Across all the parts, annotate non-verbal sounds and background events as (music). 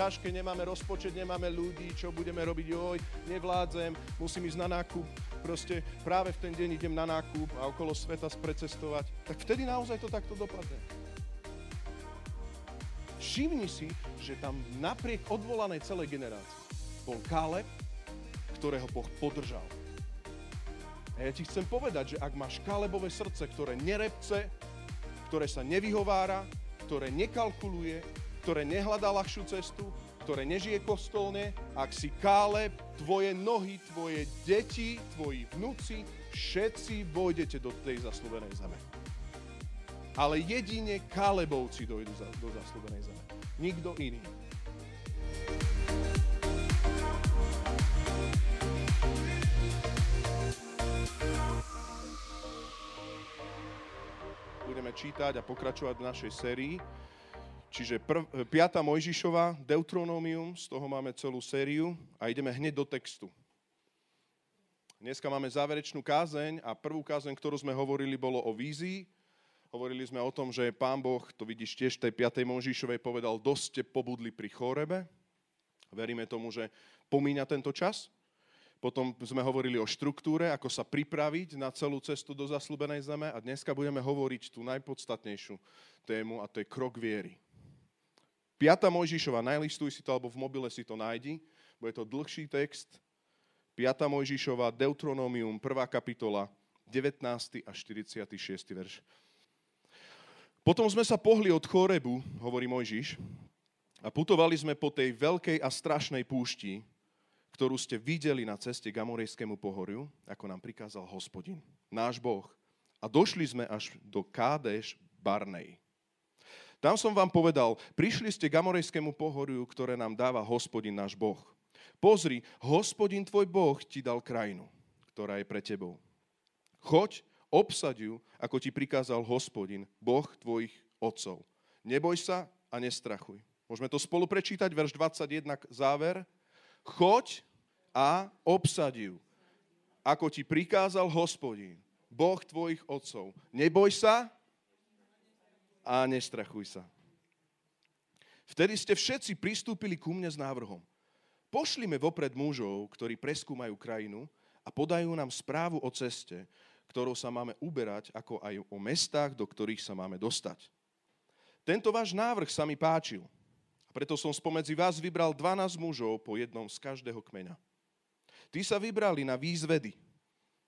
ťažké, nemáme rozpočet, nemáme ľudí, čo budeme robiť, joj, nevládzem, musím ísť na nákup, proste práve v ten deň idem na nákup a okolo sveta sprecestovať, tak vtedy naozaj to takto dopadne. Všimni si, že tam napriek odvolanej celej generácii bol Kaleb, ktorého Boh podržal. A ja ti chcem povedať, že ak máš Kalebové srdce, ktoré nerepce, ktoré sa nevyhovára, ktoré nekalkuluje, ktoré nehľadá ľahšiu cestu, ktoré nežije kostolne, ak si Káleb, tvoje nohy, tvoje deti, tvoji vnúci, všetci vojdete do tej zaslúbenej zeme. Ale jedine Kálebovci dojdu do zaslúbenej zeme. Nikto iný. budeme čítať a pokračovať v našej sérii. Čiže prv, 5. Mojžišova, Deuteronomium, z toho máme celú sériu a ideme hneď do textu. Dneska máme záverečnú kázeň a prvú kázeň, ktorú sme hovorili, bolo o vízii. Hovorili sme o tom, že pán Boh, to vidíš tiež tej 5. Mojžišovej, povedal, dosť ste pobudli pri chorebe. Veríme tomu, že pomíňa tento čas. Potom sme hovorili o štruktúre, ako sa pripraviť na celú cestu do zaslúbenej zeme a dneska budeme hovoriť tú najpodstatnejšiu tému a to je krok viery. 5. Mojžišova, najlistuj si to, alebo v mobile si to nájdi, bude to dlhší text. 5. Mojžišova, Deuteronomium, 1. kapitola, 19. a 46. verš. Potom sme sa pohli od Chorebu, hovorí Mojžiš, a putovali sme po tej veľkej a strašnej púšti, ktorú ste videli na ceste k Amorejskému pohoriu, ako nám prikázal hospodin, náš Boh. A došli sme až do Kádeš Barnej. Tam som vám povedal, prišli ste k Amorejskému pohoriu, ktoré nám dáva hospodin náš Boh. Pozri, hospodin tvoj Boh ti dal krajinu, ktorá je pre tebou. Choď, obsaď ju, ako ti prikázal hospodin, Boh tvojich otcov. Neboj sa a nestrachuj. Môžeme to spolu prečítať, verš 21, záver. Choď, a obsadil, ako ti prikázal hospodín, Boh tvojich otcov. Neboj sa a nestrachuj sa. Vtedy ste všetci pristúpili ku mne s návrhom. Pošlime vopred mužov, ktorí preskúmajú krajinu a podajú nám správu o ceste, ktorou sa máme uberať, ako aj o mestách, do ktorých sa máme dostať. Tento váš návrh sa mi páčil. A preto som spomedzi vás vybral 12 mužov po jednom z každého kmeňa. Tí sa vybrali na výzvedy.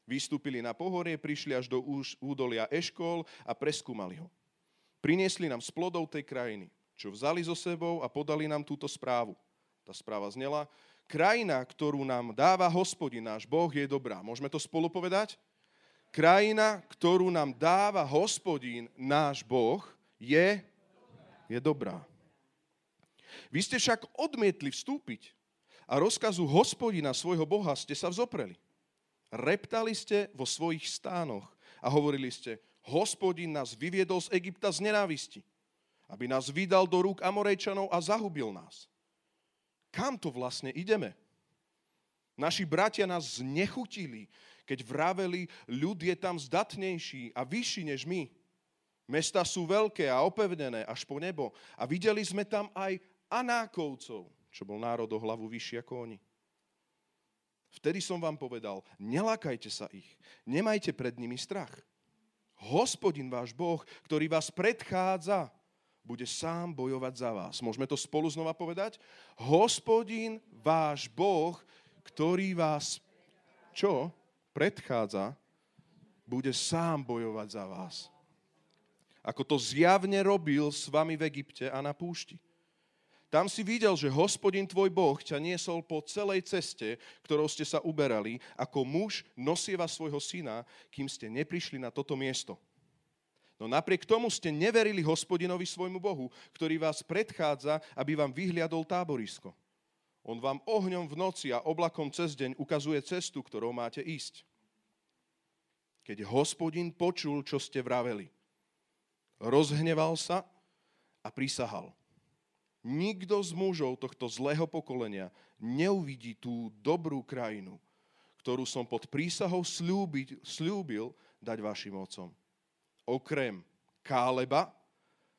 Vystúpili na pohorie, prišli až do údolia Eškol a preskúmali ho. Priniesli nám z plodov tej krajiny, čo vzali so sebou a podali nám túto správu. Tá správa znela, krajina, ktorú nám dáva hospodin, náš Boh, je dobrá. Môžeme to spolu povedať? Krajina, ktorú nám dáva hospodin, náš Boh, je, je dobrá. Vy ste však odmietli vstúpiť a rozkazu hospodina svojho Boha ste sa vzopreli. Reptali ste vo svojich stánoch a hovorili ste, hospodin nás vyviedol z Egypta z nenávisti, aby nás vydal do rúk Amorejčanov a zahubil nás. Kam to vlastne ideme? Naši bratia nás znechutili, keď vraveli, ľud je tam zdatnejší a vyšší než my. Mesta sú veľké a opevnené až po nebo. A videli sme tam aj Anákovcov, čo bol národ o hlavu vyšší ako oni. Vtedy som vám povedal, nelakajte sa ich, nemajte pred nimi strach. Hospodin váš Boh, ktorý vás predchádza, bude sám bojovať za vás. Môžeme to spolu znova povedať? Hospodin váš Boh, ktorý vás čo? Predchádza, bude sám bojovať za vás. Ako to zjavne robil s vami v Egypte a na púšti. Tam si videl, že hospodin tvoj Boh ťa niesol po celej ceste, ktorou ste sa uberali, ako muž nosieva svojho syna, kým ste neprišli na toto miesto. No napriek tomu ste neverili hospodinovi svojmu Bohu, ktorý vás predchádza, aby vám vyhliadol táborisko. On vám ohňom v noci a oblakom cez deň ukazuje cestu, ktorou máte ísť. Keď hospodin počul, čo ste vraveli, rozhneval sa a prisahal – Nikto z mužov tohto zlého pokolenia neuvidí tú dobrú krajinu, ktorú som pod prísahou slúbiť, slúbil dať vašim otcom. Okrem Káleba,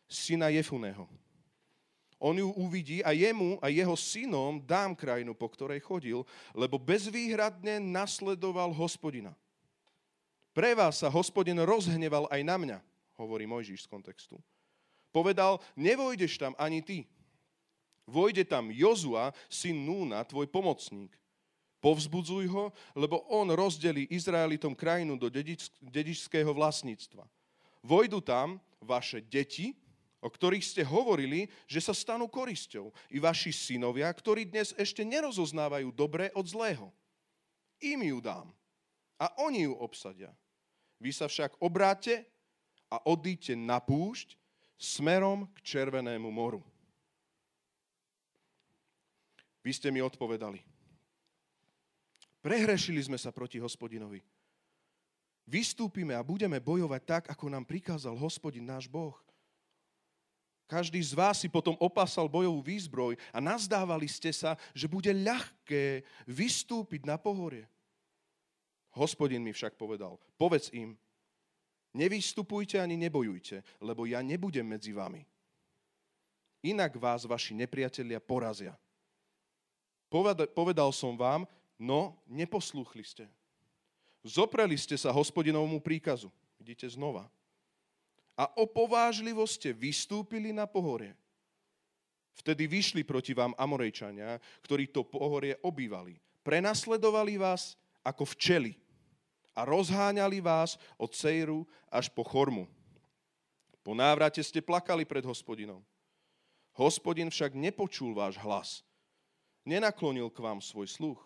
syna Jefuného. On ju uvidí a jemu a jeho synom dám krajinu, po ktorej chodil, lebo bezvýhradne nasledoval hospodina. Pre vás sa hospodin rozhneval aj na mňa, hovorí Mojžiš z kontextu. Povedal, nevojdeš tam ani ty. Vojde tam Jozua, syn Núna, tvoj pomocník. Povzbudzuj ho, lebo on rozdelí Izraelitom krajinu do dedičského vlastníctva. Vojdu tam vaše deti, o ktorých ste hovorili, že sa stanú korisťou. I vaši synovia, ktorí dnes ešte nerozoznávajú dobré od zlého. Im ju dám. A oni ju obsadia. Vy sa však obráte a odíte na púšť smerom k Červenému moru. Vy ste mi odpovedali. Prehrešili sme sa proti hospodinovi. Vystúpime a budeme bojovať tak, ako nám prikázal hospodin náš Boh. Každý z vás si potom opasal bojovú výzbroj a nazdávali ste sa, že bude ľahké vystúpiť na pohorie. Hospodin mi však povedal, povedz im, nevystupujte ani nebojujte, lebo ja nebudem medzi vami. Inak vás vaši nepriatelia porazia. Povedal som vám, no neposlúchli ste. Zopreli ste sa hospodinovmu príkazu. Vidíte znova. A o ste vystúpili na pohorie. Vtedy vyšli proti vám Amorejčania, ktorí to pohorie obývali. Prenasledovali vás ako včely a rozháňali vás od Sejru až po Chormu. Po návrate ste plakali pred hospodinom. Hospodin však nepočul váš hlas. Nenaklonil k vám svoj sluch.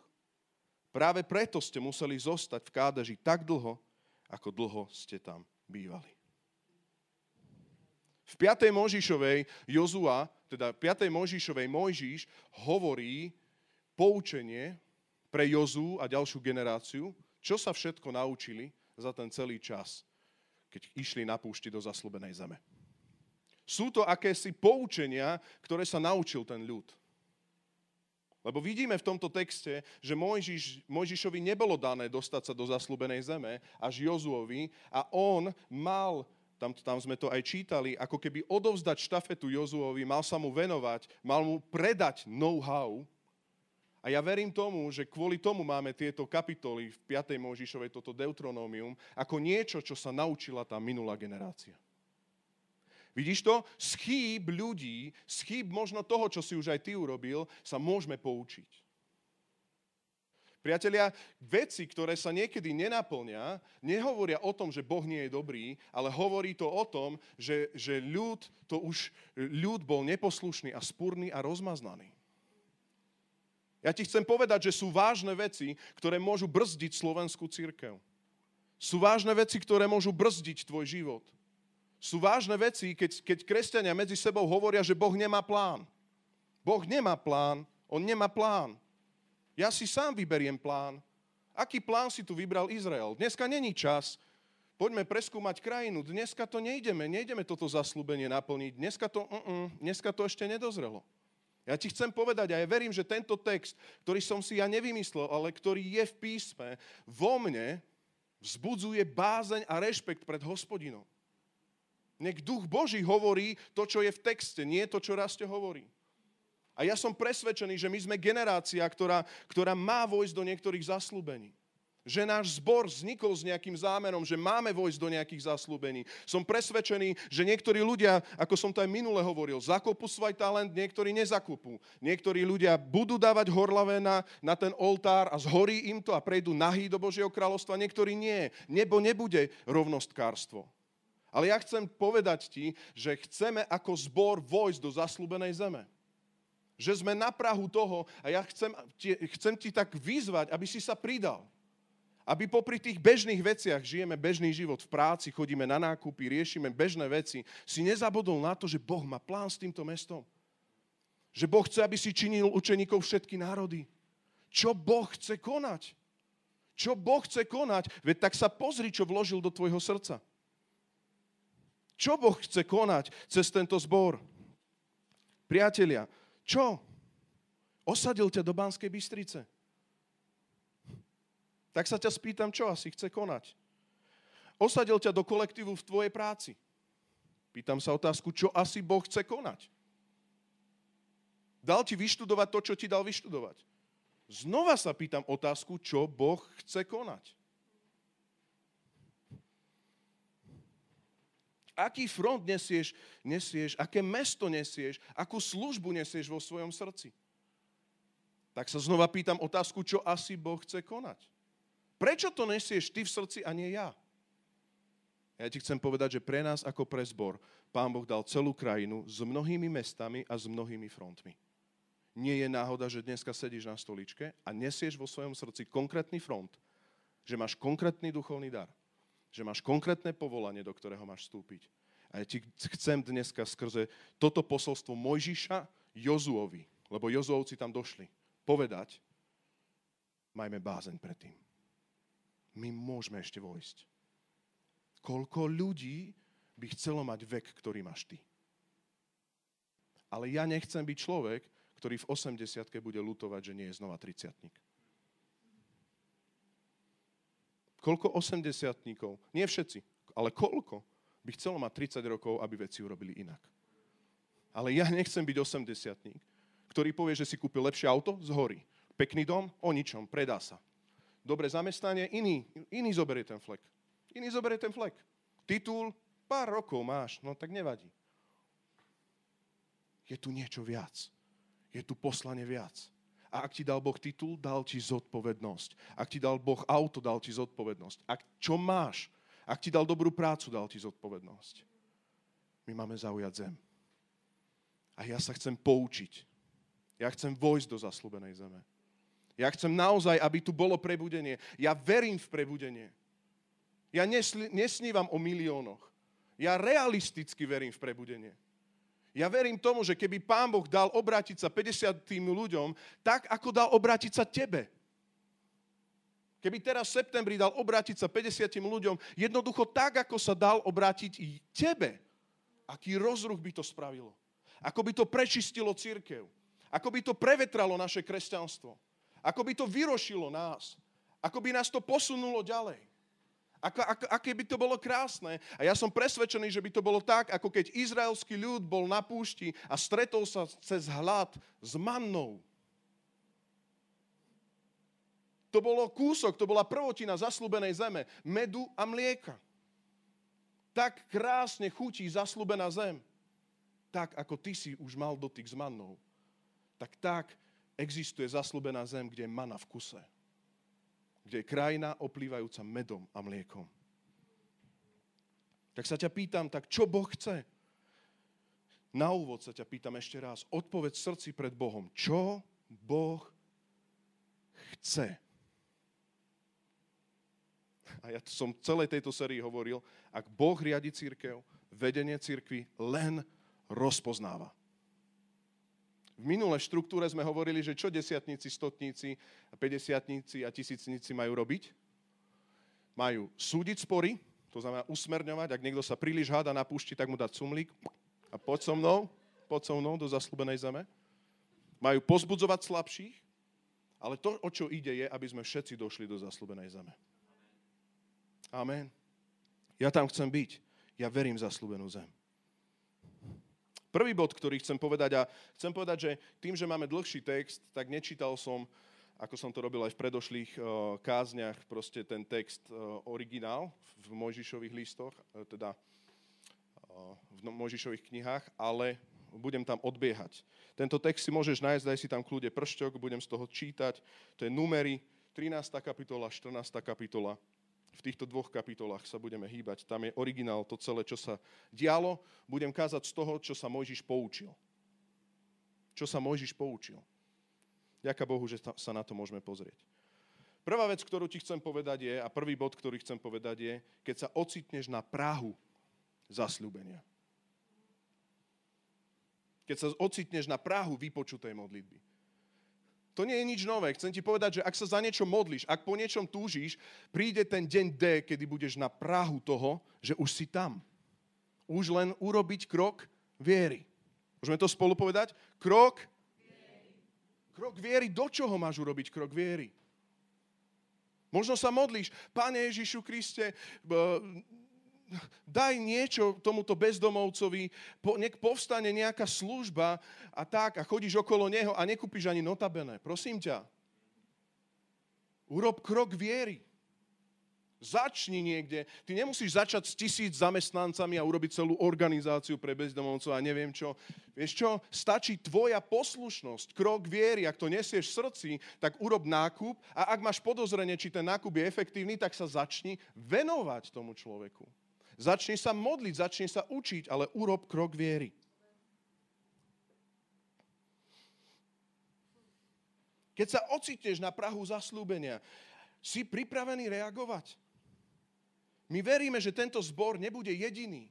Práve preto ste museli zostať v Kádeži tak dlho, ako dlho ste tam bývali. V 5. Možišovej Jozua, teda 5. Možišovej Mojžiš hovorí poučenie pre Jozu a ďalšiu generáciu, čo sa všetko naučili za ten celý čas, keď išli na púšti do zaslúbenej zeme. Sú to akési poučenia, ktoré sa naučil ten ľud. Lebo vidíme v tomto texte, že Mojžiš, Mojžišovi nebolo dané dostať sa do zaslúbenej zeme, až Jozuovi, a on mal tam, tam sme to aj čítali, ako keby odovzdať štafetu Jozuovi, mal sa mu venovať, mal mu predať know-how, a ja verím tomu, že kvôli tomu máme tieto kapitoly v 5. Možišovej, toto Deuteronómium, ako niečo, čo sa naučila tá minulá generácia. Vidíš to? Z chýb ľudí, z chýb možno toho, čo si už aj ty urobil, sa môžeme poučiť. Priatelia, veci, ktoré sa niekedy nenaplňa, nehovoria o tom, že Boh nie je dobrý, ale hovorí to o tom, že, že ľud, to už, ľud bol neposlušný a spúrny a rozmaznaný. Ja ti chcem povedať, že sú vážne veci, ktoré môžu brzdiť slovenskú církev. Sú vážne veci, ktoré môžu brzdiť tvoj život. Sú vážne veci, keď, keď kresťania medzi sebou hovoria, že Boh nemá plán. Boh nemá plán, On nemá plán. Ja si sám vyberiem plán. Aký plán si tu vybral Izrael? Dneska není čas. Poďme preskúmať krajinu. Dneska to nejdeme, nejdeme toto zaslúbenie naplniť. Dneska to, uh-uh, dneska to ešte nedozrelo. Ja ti chcem povedať, a ja verím, že tento text, ktorý som si ja nevymyslel, ale ktorý je v písme, vo mne vzbudzuje bázeň a rešpekt pred hospodinom. Nech duch Boží hovorí to, čo je v texte, nie to, čo Raste hovorí. A ja som presvedčený, že my sme generácia, ktorá, ktorá má vojsť do niektorých zaslúbení že náš zbor vznikol s nejakým zámerom, že máme vojsť do nejakých zaslúbení. Som presvedčený, že niektorí ľudia, ako som to aj minule hovoril, zakopú svoj talent, niektorí nezakopú. Niektorí ľudia budú dávať horlavé na, na ten oltár a zhorí im to a prejdú nahý do Božieho kráľovstva, niektorí nie. Nebo nebude rovnostkárstvo. Ale ja chcem povedať ti, že chceme ako zbor vojsť do zaslúbenej zeme že sme na Prahu toho a ja chcem, chcem ti tak vyzvať, aby si sa pridal. Aby popri tých bežných veciach žijeme bežný život v práci, chodíme na nákupy, riešime bežné veci, si nezabudol na to, že Boh má plán s týmto mestom. Že Boh chce, aby si činil učeníkov všetky národy. Čo Boh chce konať? Čo Boh chce konať? Veď tak sa pozri, čo vložil do tvojho srdca. Čo Boh chce konať cez tento zbor? Priatelia, čo? Osadil ťa do Banskej Bystrice tak sa ťa spýtam, čo asi chce konať. Osadil ťa do kolektívu v tvojej práci. Pýtam sa otázku, čo asi Boh chce konať. Dal ti vyštudovať to, čo ti dal vyštudovať. Znova sa pýtam otázku, čo Boh chce konať. Aký front nesieš, nesieš, aké mesto nesieš, akú službu nesieš vo svojom srdci. Tak sa znova pýtam otázku, čo asi Boh chce konať. Prečo to nesieš ty v srdci a nie ja? Ja ti chcem povedať, že pre nás ako pre zbor Pán Boh dal celú krajinu s mnohými mestami a s mnohými frontmi. Nie je náhoda, že dneska sedíš na stoličke a nesieš vo svojom srdci konkrétny front, že máš konkrétny duchovný dar, že máš konkrétne povolanie, do ktorého máš vstúpiť. A ja ti chcem dneska skrze toto posolstvo Mojžiša Jozuovi, lebo Jozuovci tam došli, povedať, majme bázeň pred tým. My môžeme ešte vojsť. Koľko ľudí by chcelo mať vek, ktorý máš ty. Ale ja nechcem byť človek, ktorý v 80 bude lutovať, že nie je znova 30 Koľko 80 nie všetci, ale koľko by chcelo mať 30 rokov, aby veci urobili inak. Ale ja nechcem byť 80 ktorý povie, že si kúpil lepšie auto, zhorí. Pekný dom, o ničom, predá sa. Dobre zamestnanie, iný, iný zoberie ten flek. Iný zoberie ten flek. Titul, pár rokov máš, no tak nevadí. Je tu niečo viac. Je tu poslanie viac. A ak ti dal Boh titul, dal ti zodpovednosť. Ak ti dal Boh auto, dal ti zodpovednosť. Ak čo máš, ak ti dal dobrú prácu, dal ti zodpovednosť. My máme zaujať zem. A ja sa chcem poučiť. Ja chcem vojsť do zaslúbenej zeme. Ja chcem naozaj, aby tu bolo prebudenie. Ja verím v prebudenie. Ja nesnívam o miliónoch. Ja realisticky verím v prebudenie. Ja verím tomu, že keby Pán Boh dal obrátiť sa 50 tým ľuďom, tak ako dal obrátiť sa tebe. Keby teraz v septembri dal obrátiť sa 50 ľuďom, jednoducho tak, ako sa dal obrátiť i tebe, aký rozruch by to spravilo. Ako by to prečistilo církev. Ako by to prevetralo naše kresťanstvo. Ako by to vyrošilo nás. Ako by nás to posunulo ďalej. Ako, ako, aké by to bolo krásne. A ja som presvedčený, že by to bolo tak, ako keď izraelský ľud bol na púšti a stretol sa cez hlad s mannou. To bolo kúsok, to bola prvotina zaslúbenej zeme, medu a mlieka. Tak krásne chutí zaslúbená zem. Tak, ako ty si už mal dotyk s mannou. Tak tak existuje zaslúbená zem, kde je mana v kuse kde je krajina oplývajúca medom a mliekom. Tak sa ťa pýtam, tak čo Boh chce? Na úvod sa ťa pýtam ešte raz. Odpoveď srdci pred Bohom. Čo Boh chce? A ja som celej tejto sérii hovoril, ak Boh riadi církev, vedenie církvy len rozpoznáva. V minulej štruktúre sme hovorili, že čo desiatníci, stotníci, päťdesiatníci a tisícníci majú robiť? Majú súdiť spory, to znamená usmerňovať, ak niekto sa príliš háda na púšti, tak mu dať cumlík a poď so mnou, poď so mnou do zaslúbenej zeme. Majú pozbudzovať slabších, ale to, o čo ide, je, aby sme všetci došli do zaslúbenej zeme. Amen. Ja tam chcem byť. Ja verím v zaslúbenú zem. Prvý bod, ktorý chcem povedať, a chcem povedať, že tým, že máme dlhší text, tak nečítal som, ako som to robil aj v predošlých uh, kázniach, proste ten text uh, originál v Mojžišových listoch, uh, teda v Mojžišových knihách, ale budem tam odbiehať. Tento text si môžeš nájsť, daj si tam kľude pršťok, budem z toho čítať. To je numery 13. kapitola, 14. kapitola v týchto dvoch kapitolách sa budeme hýbať. Tam je originál, to celé, čo sa dialo. Budem kázať z toho, čo sa Mojžiš poučil. Čo sa Mojžiš poučil. Ďaká Bohu, že sa na to môžeme pozrieť. Prvá vec, ktorú ti chcem povedať je, a prvý bod, ktorý chcem povedať je, keď sa ocitneš na Prahu zasľúbenia. Keď sa ocitneš na Prahu vypočutej modlitby. To nie je nič nové. Chcem ti povedať, že ak sa za niečo modlíš, ak po niečom túžiš, príde ten deň D, kedy budeš na Prahu toho, že už si tam. Už len urobiť krok viery. Môžeme to spolu povedať? Krok. Krok viery. Do čoho máš urobiť krok viery? Možno sa modlíš, Pane Ježišu Kriste, daj niečo tomuto bezdomovcovi, po, nech povstane nejaká služba a tak a chodíš okolo neho a nekúpiš ani notabene. Prosím ťa. Urob krok viery. Začni niekde. Ty nemusíš začať s tisíc zamestnancami a urobiť celú organizáciu pre bezdomovcov a neviem čo. Vieš čo? Stačí tvoja poslušnosť, krok viery. Ak to nesieš v srdci, tak urob nákup a ak máš podozrenie, či ten nákup je efektívny, tak sa začni venovať tomu človeku. Začni sa modliť, začni sa učiť, ale urob krok viery. Keď sa ocitneš na Prahu zaslúbenia, si pripravený reagovať? My veríme, že tento zbor nebude jediný.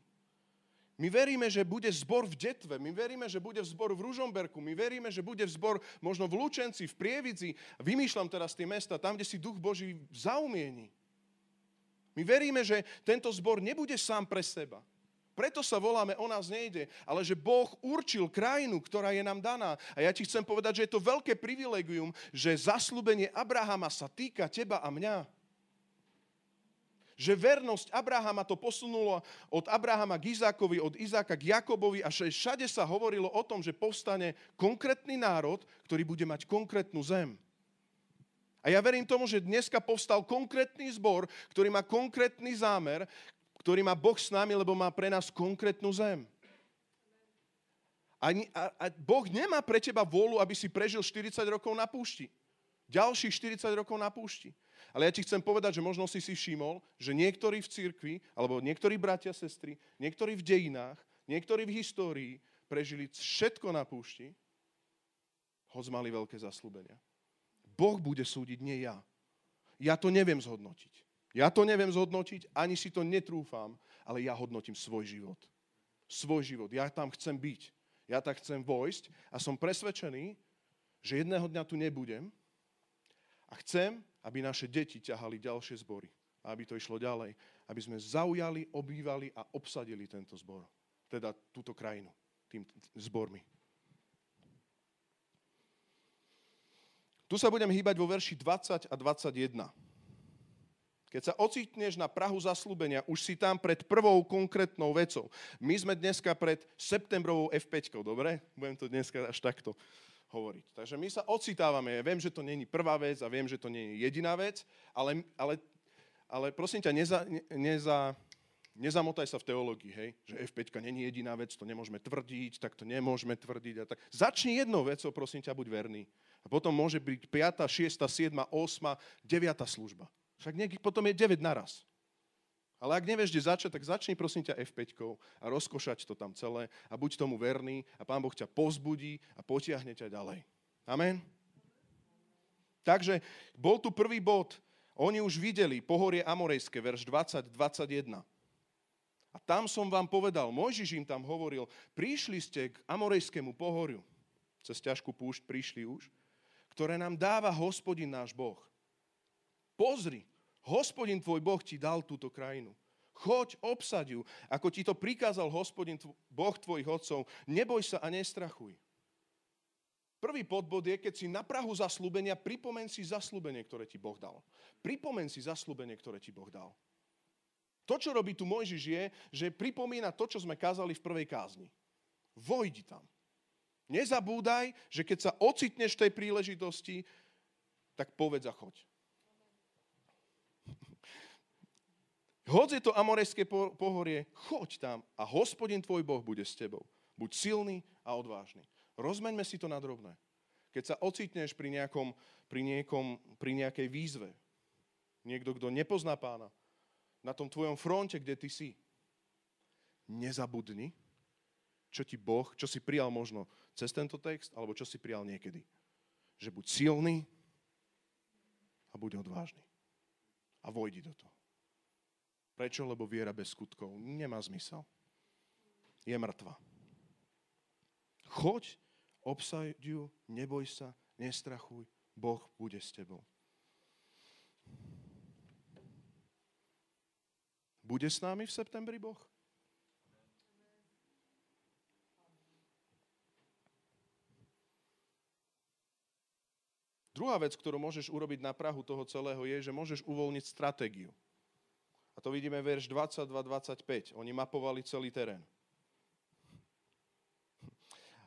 My veríme, že bude zbor v Detve, my veríme, že bude zbor v Ružomberku, my veríme, že bude zbor možno v Lučenci, v Prievidzi. Vymýšľam teraz tie mesta, tam, kde si Duch Boží zaumieni. My veríme, že tento zbor nebude sám pre seba. Preto sa voláme, o nás nejde, ale že Boh určil krajinu, ktorá je nám daná. A ja ti chcem povedať, že je to veľké privilegium, že zaslúbenie Abrahama sa týka teba a mňa že vernosť Abrahama to posunulo od Abrahama k Izákovi, od Izáka k Jakobovi a všade sa hovorilo o tom, že povstane konkrétny národ, ktorý bude mať konkrétnu zem. A ja verím tomu, že dneska povstal konkrétny zbor, ktorý má konkrétny zámer, ktorý má Boh s nami, lebo má pre nás konkrétnu zem. A, a, a Boh nemá pre teba vôľu, aby si prežil 40 rokov na púšti. Ďalších 40 rokov na púšti. Ale ja ti chcem povedať, že možno si si všimol, že niektorí v cirkvi, alebo niektorí bratia, sestry, niektorí v dejinách, niektorí v histórii prežili všetko na púšti, hoď mali veľké zaslúbenia. Boh bude súdiť, nie ja. Ja to neviem zhodnotiť. Ja to neviem zhodnotiť, ani si to netrúfam, ale ja hodnotím svoj život. Svoj život. Ja tam chcem byť. Ja tam chcem vojsť a som presvedčený, že jedného dňa tu nebudem a chcem, aby naše deti ťahali ďalšie zbory. Aby to išlo ďalej. Aby sme zaujali, obývali a obsadili tento zbor. Teda túto krajinu tým zbormi. Tu sa budem hýbať vo verši 20 a 21. Keď sa ocitneš na Prahu zaslúbenia, už si tam pred prvou konkrétnou vecou. My sme dneska pred septembrovou F5, dobre? Budem to dneska až takto hovoriť. Takže my sa ocitávame. Ja viem, že to není prvá vec a viem, že to nie je jediná vec, ale, ale, ale prosím ťa, neza, neza, nezamotaj sa v teológii, hej, že F5 není jediná vec, to nemôžeme tvrdiť, tak to nemôžeme tvrdiť. A tak. Začni jednou vecou, prosím ťa, buď verný. A potom môže byť 5., 6., 7., 8., 9. služba. Však nieký, potom je 9 naraz. Ale ak nevieš, kde začať, tak začni prosím ťa F5 a rozkošať to tam celé a buď tomu verný a Pán Boh ťa pozbudí a potiahne ťa ďalej. Amen? Takže bol tu prvý bod. Oni už videli pohorie Amorejské, verš 20-21. A tam som vám povedal, Mojžiš im tam hovoril, prišli ste k Amorejskému pohoriu, cez ťažkú púšť prišli už, ktoré nám dáva hospodin náš Boh. Pozri, Hospodin tvoj Boh ti dal túto krajinu. Choď, obsaď ju, ako ti to prikázal hospodin Boh tvojich otcov. Neboj sa a nestrachuj. Prvý podbod je, keď si na Prahu zaslúbenia, pripomen si zaslúbenie, ktoré ti Boh dal. Pripomen si zaslúbenie, ktoré ti Boh dal. To, čo robí tu Mojžiš, je, že pripomína to, čo sme kázali v prvej kázni. Vojdi tam. Nezabúdaj, že keď sa ocitneš v tej príležitosti, tak povedz a choď. (laughs) Hoď je to Amorejské pohorie, choď tam a hospodin tvoj Boh bude s tebou. Buď silný a odvážny. Rozmeňme si to na drobné. Keď sa ocitneš pri, nejakom, pri, niekom, pri nejakej výzve, niekto, kto nepozná pána, na tom tvojom fronte, kde ty si, nezabudni, čo ti Boh, čo si prijal možno cez tento text, alebo čo si prijal niekedy. Že buď silný a buď odvážny. A vojdi do toho. Prečo? Lebo viera bez skutkov nemá zmysel. Je mŕtva. Choď, obsaj ju, neboj sa, nestrachuj, Boh bude s tebou. Bude s námi v septembri Boh? Druhá vec, ktorú môžeš urobiť na Prahu toho celého, je, že môžeš uvoľniť stratégiu. A to vidíme verš 22-25. Oni mapovali celý terén.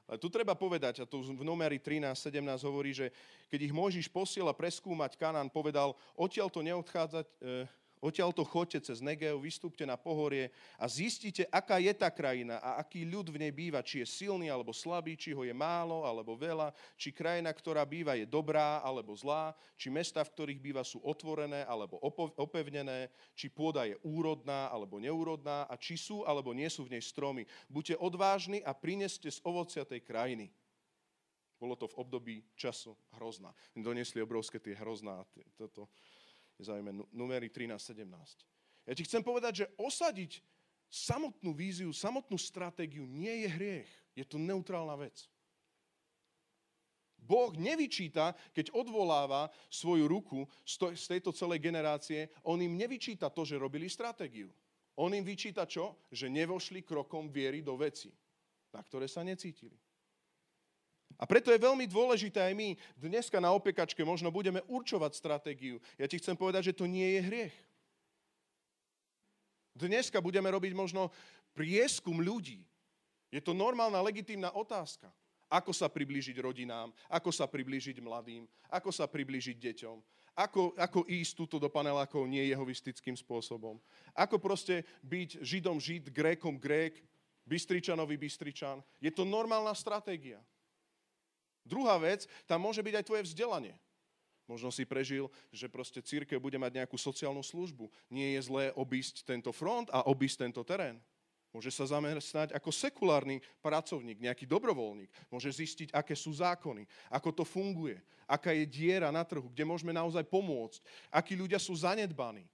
Ale tu treba povedať, a tu v numeri 13, 17 hovorí, že keď ich Mojžiš posiela preskúmať Kanán, povedal, odtiaľ to neodchádzať, e, Odtiaľto chodte cez Negeo, vystúpte na pohorie a zistite, aká je tá krajina a aký ľud v nej býva, či je silný alebo slabý, či ho je málo alebo veľa, či krajina, ktorá býva, je dobrá alebo zlá, či mesta, v ktorých býva, sú otvorené alebo opevnené, či pôda je úrodná alebo neúrodná a či sú alebo nie sú v nej stromy. Buďte odvážni a prineste z ovocia tej krajiny. Bolo to v období času hrozná. Donesli obrovské tie hrozná, toto, Zaujíme numery 13-17. Ja ti chcem povedať, že osadiť samotnú víziu, samotnú stratégiu nie je hriech. Je to neutrálna vec. Boh nevyčíta, keď odvoláva svoju ruku z tejto celej generácie, on im nevyčíta to, že robili stratégiu. On im vyčíta čo? Že nevošli krokom viery do veci, na ktoré sa necítili. A preto je veľmi dôležité aj my dneska na opekačke možno budeme určovať stratégiu. Ja ti chcem povedať, že to nie je hriech. Dneska budeme robiť možno prieskum ľudí. Je to normálna, legitímna otázka. Ako sa priblížiť rodinám, ako sa priblížiť mladým, ako sa priblížiť deťom, ako, ako ísť túto do panelákov nie jehovistickým spôsobom. Ako proste byť Židom Žid, Grékom Grék, Bystričanovi Bystričan. Je to normálna stratégia. Druhá vec, tam môže byť aj tvoje vzdelanie. Možno si prežil, že proste církev bude mať nejakú sociálnu službu. Nie je zlé obísť tento front a obísť tento terén. Môže sa zamestnať ako sekulárny pracovník, nejaký dobrovoľník. Môže zistiť, aké sú zákony, ako to funguje, aká je diera na trhu, kde môžeme naozaj pomôcť, akí ľudia sú zanedbaní.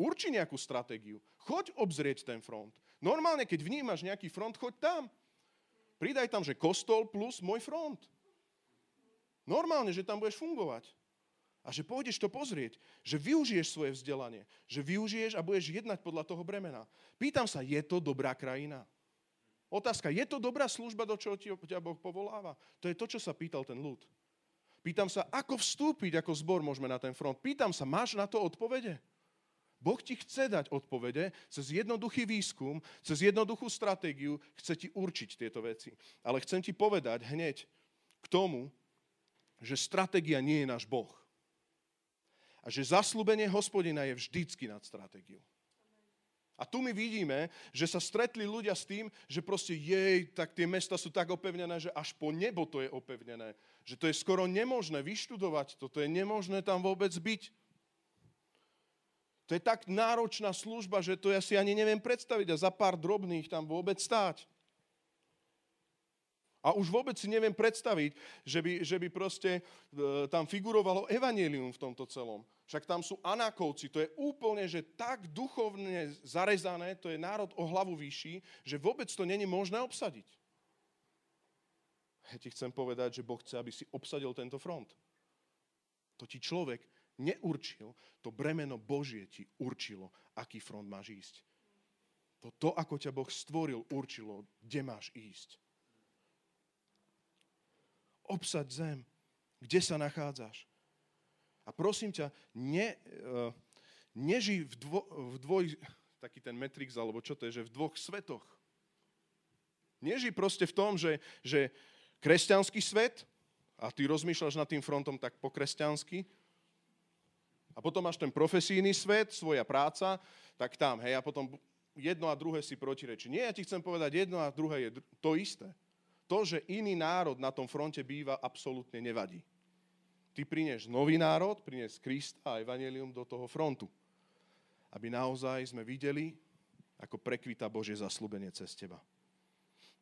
Urči nejakú stratégiu. Choď obzrieť ten front. Normálne, keď vnímaš nejaký front, choď tam. Pridaj tam, že kostol plus môj front. Normálne, že tam budeš fungovať. A že pôjdeš to pozrieť, že využiješ svoje vzdelanie, že využiješ a budeš jednať podľa toho bremena. Pýtam sa, je to dobrá krajina? Otázka, je to dobrá služba, do čoho ťa Boh povoláva? To je to, čo sa pýtal ten ľud. Pýtam sa, ako vstúpiť ako zbor môžeme na ten front. Pýtam sa, máš na to odpovede? Boh ti chce dať odpovede cez jednoduchý výskum, cez jednoduchú stratégiu, chce ti určiť tieto veci. Ale chcem ti povedať hneď k tomu, že stratégia nie je náš Boh. A že zaslúbenie hospodina je vždycky nad stratégiou. A tu my vidíme, že sa stretli ľudia s tým, že proste jej, tak tie mesta sú tak opevnené, že až po nebo to je opevnené. Že to je skoro nemožné vyštudovať to, to je nemožné tam vôbec byť. To je tak náročná služba, že to ja si ani neviem predstaviť a za pár drobných tam vôbec stáť. A už vôbec si neviem predstaviť, že by, že by proste e, tam figurovalo evanelium v tomto celom. Však tam sú anákovci, to je úplne, že tak duchovne zarezané, to je národ o hlavu vyšší, že vôbec to není možné obsadiť. Ja ti chcem povedať, že Boh chce, aby si obsadil tento front. To ti človek neurčil, to bremeno Božie ti určilo, aký front máš ísť. To, to, ako ťa Boh stvoril, určilo, kde máš ísť. Obsaď zem, kde sa nachádzaš. A prosím ťa, ne, uh, nežij v, dvo, v dvoj, taký ten Matrix, alebo čo to je, že v dvoch svetoch. Nežij proste v tom, že, že kresťanský svet, a ty rozmýšľaš nad tým frontom tak po kresťansky, a potom máš ten profesijný svet, svoja práca, tak tam, hej, a potom jedno a druhé si protirečí. Nie, ja ti chcem povedať, jedno a druhé je to isté. To, že iný národ na tom fronte býva, absolútne nevadí. Ty prinieš nový národ, prinieš Krista a Evangelium do toho frontu. Aby naozaj sme videli, ako prekvita Božie zaslúbenie cez teba.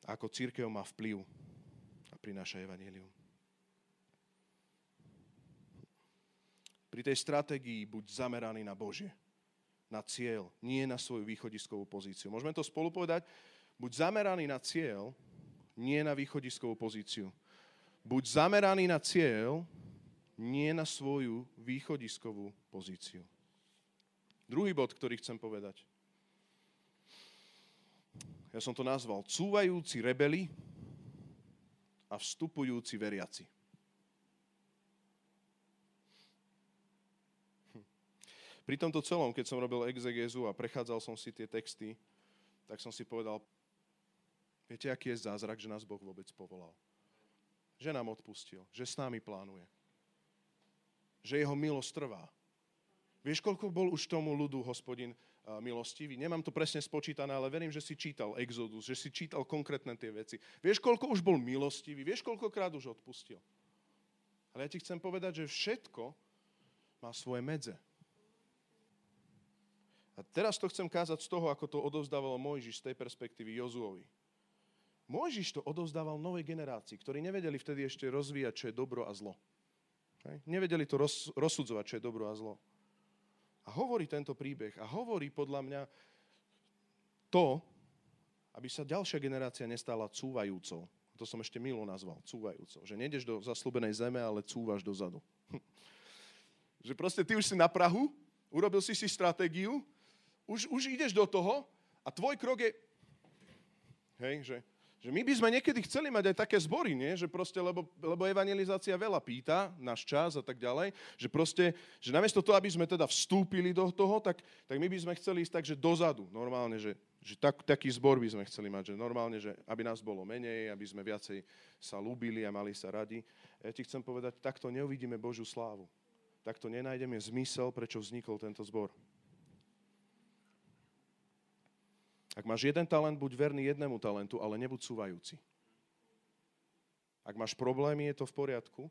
Ako církev má vplyv a prináša Evangelium. Pri tej stratégii buď zameraný na Bože, na cieľ, nie na svoju východiskovú pozíciu. Môžeme to spolu povedať? Buď zameraný na cieľ, nie na východiskovú pozíciu. Buď zameraný na cieľ, nie na svoju východiskovú pozíciu. Druhý bod, ktorý chcem povedať. Ja som to nazval cúvajúci rebeli a vstupujúci veriaci. Pri tomto celom, keď som robil exegézu a prechádzal som si tie texty, tak som si povedal, viete, aký je zázrak, že nás Boh vôbec povolal. Že nám odpustil, že s nami plánuje. Že jeho milosť trvá. Vieš, koľko bol už tomu ľudu hospodin milostivý? Nemám to presne spočítané, ale verím, že si čítal Exodus, že si čítal konkrétne tie veci. Vieš, koľko už bol milostivý? Vieš, koľkokrát už odpustil? Ale ja ti chcem povedať, že všetko má svoje medze. A teraz to chcem kázať z toho, ako to odovzdával Mojžiš z tej perspektívy Jozuovi. Mojžiš to odovzdával novej generácii, ktorí nevedeli vtedy ešte rozvíjať, čo je dobro a zlo. Hej. Nevedeli to roz, rozsudzovať, čo je dobro a zlo. A hovorí tento príbeh a hovorí podľa mňa to, aby sa ďalšia generácia nestala cúvajúcou. To som ešte milo nazval, cúvajúcou. Že nejdeš do zaslúbenej zeme, ale cúvaš dozadu. (laughs) že proste ty už si na Prahu, urobil si si stratégiu už, už ideš do toho a tvoj krok je... Hej, že, že my by sme niekedy chceli mať aj také zbory, nie? Že proste, lebo, lebo evangelizácia veľa pýta, náš čas a tak ďalej, že proste, že namiesto toho, aby sme teda vstúpili do toho, tak, tak my by sme chceli ísť tak, že dozadu, normálne, že, že tak, taký zbor by sme chceli mať, že normálne, že aby nás bolo menej, aby sme viacej sa ľúbili a mali sa radi. Ja ti chcem povedať, takto neuvidíme Božiu slávu. Takto nenájdeme zmysel, prečo vznikol tento zbor. Ak máš jeden talent, buď verný jednému talentu, ale nebuď súvajúci. Ak máš problémy, je to v poriadku.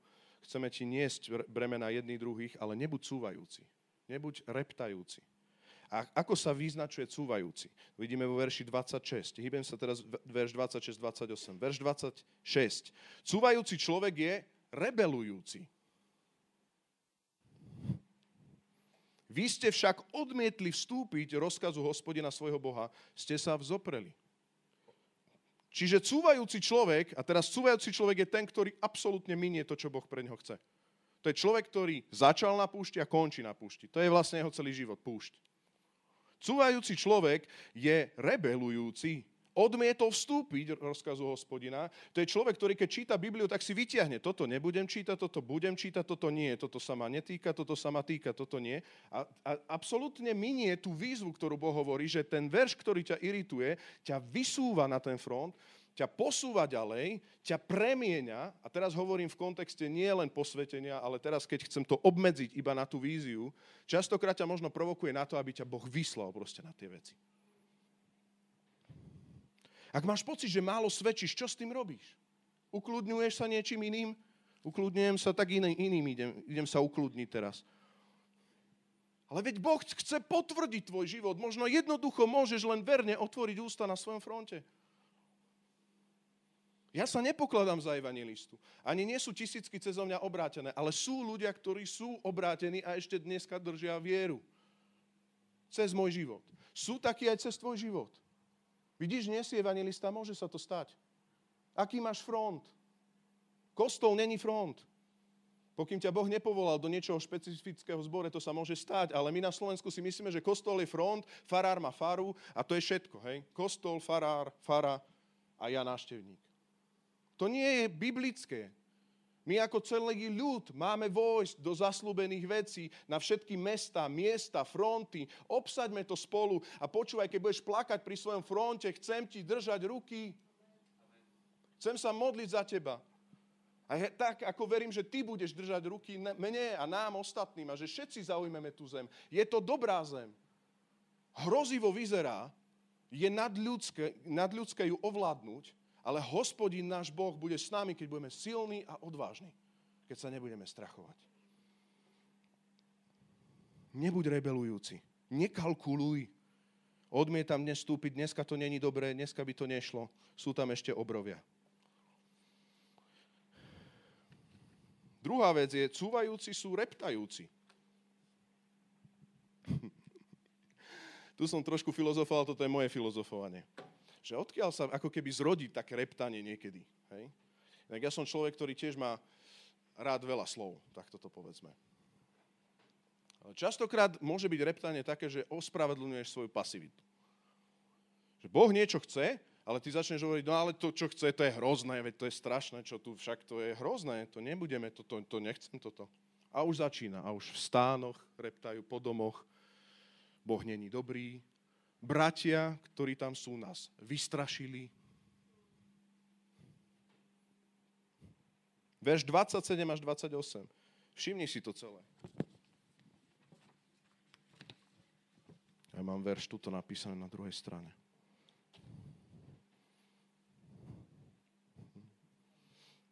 Chceme ti niesť bremena jedných druhých, ale nebuď súvajúci. Nebuď reptajúci. A ako sa vyznačuje cúvajúci? Vidíme vo verši 26. Hýbem sa teraz verš 26-28. Verš 26. Cúvajúci človek je rebelujúci. Vy ste však odmietli vstúpiť rozkazu hospodina svojho Boha, ste sa vzopreli. Čiže cúvajúci človek, a teraz cúvajúci človek je ten, ktorý absolútne minie to, čo Boh pre neho chce. To je človek, ktorý začal na púšti a končí na púšti. To je vlastne jeho celý život, púšť. Cúvajúci človek je rebelujúci odmietol vstúpiť rozkazu hospodina. To je človek, ktorý keď číta Bibliu, tak si vyťahne, toto nebudem čítať, toto budem čítať, toto nie, toto sa ma netýka, toto sa ma týka, toto nie. A, a absolútne minie tú výzvu, ktorú Boh hovorí, že ten verš, ktorý ťa irituje, ťa vysúva na ten front, ťa posúva ďalej, ťa premieňa, a teraz hovorím v kontexte nie len posvetenia, ale teraz keď chcem to obmedziť iba na tú víziu, častokrát ťa možno provokuje na to, aby ťa Boh vyslal proste na tie veci. Ak máš pocit, že málo svedčíš, čo s tým robíš? Ukludňuješ sa niečím iným? Ukludňujem sa, tak iný, iným idem, idem sa ukludniť teraz. Ale veď Boh chce potvrdiť tvoj život. Možno jednoducho môžeš len verne otvoriť ústa na svojom fronte. Ja sa nepokladám za evangelistu. Ani nie sú tisícky cez mňa obrátené, ale sú ľudia, ktorí sú obrátení a ešte dneska držia vieru. Cez môj život. Sú takí aj cez tvoj život. Vidíš, nie si evangelista, môže sa to stať. Aký máš front? Kostol není front. Pokým ťa Boh nepovolal do niečoho špecifického zbore, to sa môže stať, ale my na Slovensku si myslíme, že kostol je front, farár má faru a to je všetko. Hej? Kostol, farár, fara a ja náštevník. To nie je biblické. My ako celý ľud máme vojsť do zaslúbených vecí na všetky mesta, miesta, fronty. Obsaďme to spolu a počúvaj, keď budeš plakať pri svojom fronte, chcem ti držať ruky. Chcem sa modliť za teba. A je, tak, ako verím, že ty budeš držať ruky mne a nám ostatným a že všetci zaujmeme tú zem. Je to dobrá zem. Hrozivo vyzerá, je nadľudské, nadľudské ju ovládnuť, ale hospodin náš Boh bude s nami, keď budeme silní a odvážni. Keď sa nebudeme strachovať. Nebuď rebelujúci. Nekalkuluj. Odmietam dnes vstúpiť, dneska to není dobré, dneska by to nešlo. Sú tam ešte obrovia. Druhá vec je, cúvajúci sú reptajúci. (laughs) tu som trošku filozofoval, toto je moje filozofovanie že odkiaľ sa ako keby zrodí také reptanie niekedy. Hej? Tak ja som človek, ktorý tiež má rád veľa slov, tak toto povedzme. Častokrát môže byť reptanie také, že ospravedlňuješ svoju pasivitu. Že Boh niečo chce, ale ty začneš hovoriť, no ale to, čo chce, to je hrozné, veď to je strašné, čo tu však to je hrozné, to nebudeme, to, to, to nechcem toto. A už začína, a už v stánoch reptajú, po domoch, Boh není dobrý. Bratia, ktorí tam sú, nás vystrašili. Verš 27 až 28. Všimni si to celé. Ja mám verš tuto napísané na druhej strane.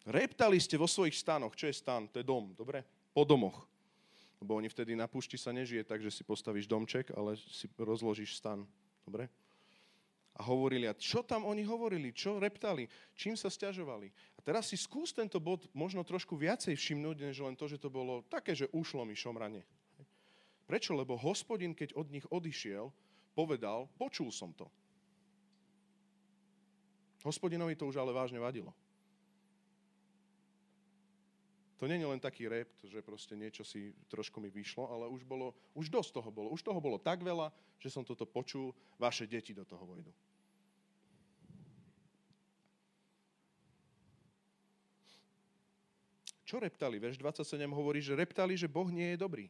Reptali ste vo svojich stanoch. Čo je stan? To je dom, dobre? Po domoch. Lebo oni vtedy na púšti sa nežije tak, že si postavíš domček, ale si rozložíš stan. Dobre? A hovorili, a čo tam oni hovorili? Čo reptali? Čím sa stiažovali? A teraz si skús tento bod možno trošku viacej všimnúť, než len to, že to bolo také, že ušlo mi šomranie. Prečo? Lebo hospodin, keď od nich odišiel, povedal, počul som to. Hospodinovi to už ale vážne vadilo. To nie je len taký rap, že proste niečo si trošku mi vyšlo, ale už, bolo, už dosť toho bolo. Už toho bolo tak veľa, že som toto počul, vaše deti do toho vojdu. Čo reptali? Verš 27 hovorí, že reptali, že Boh nie je dobrý.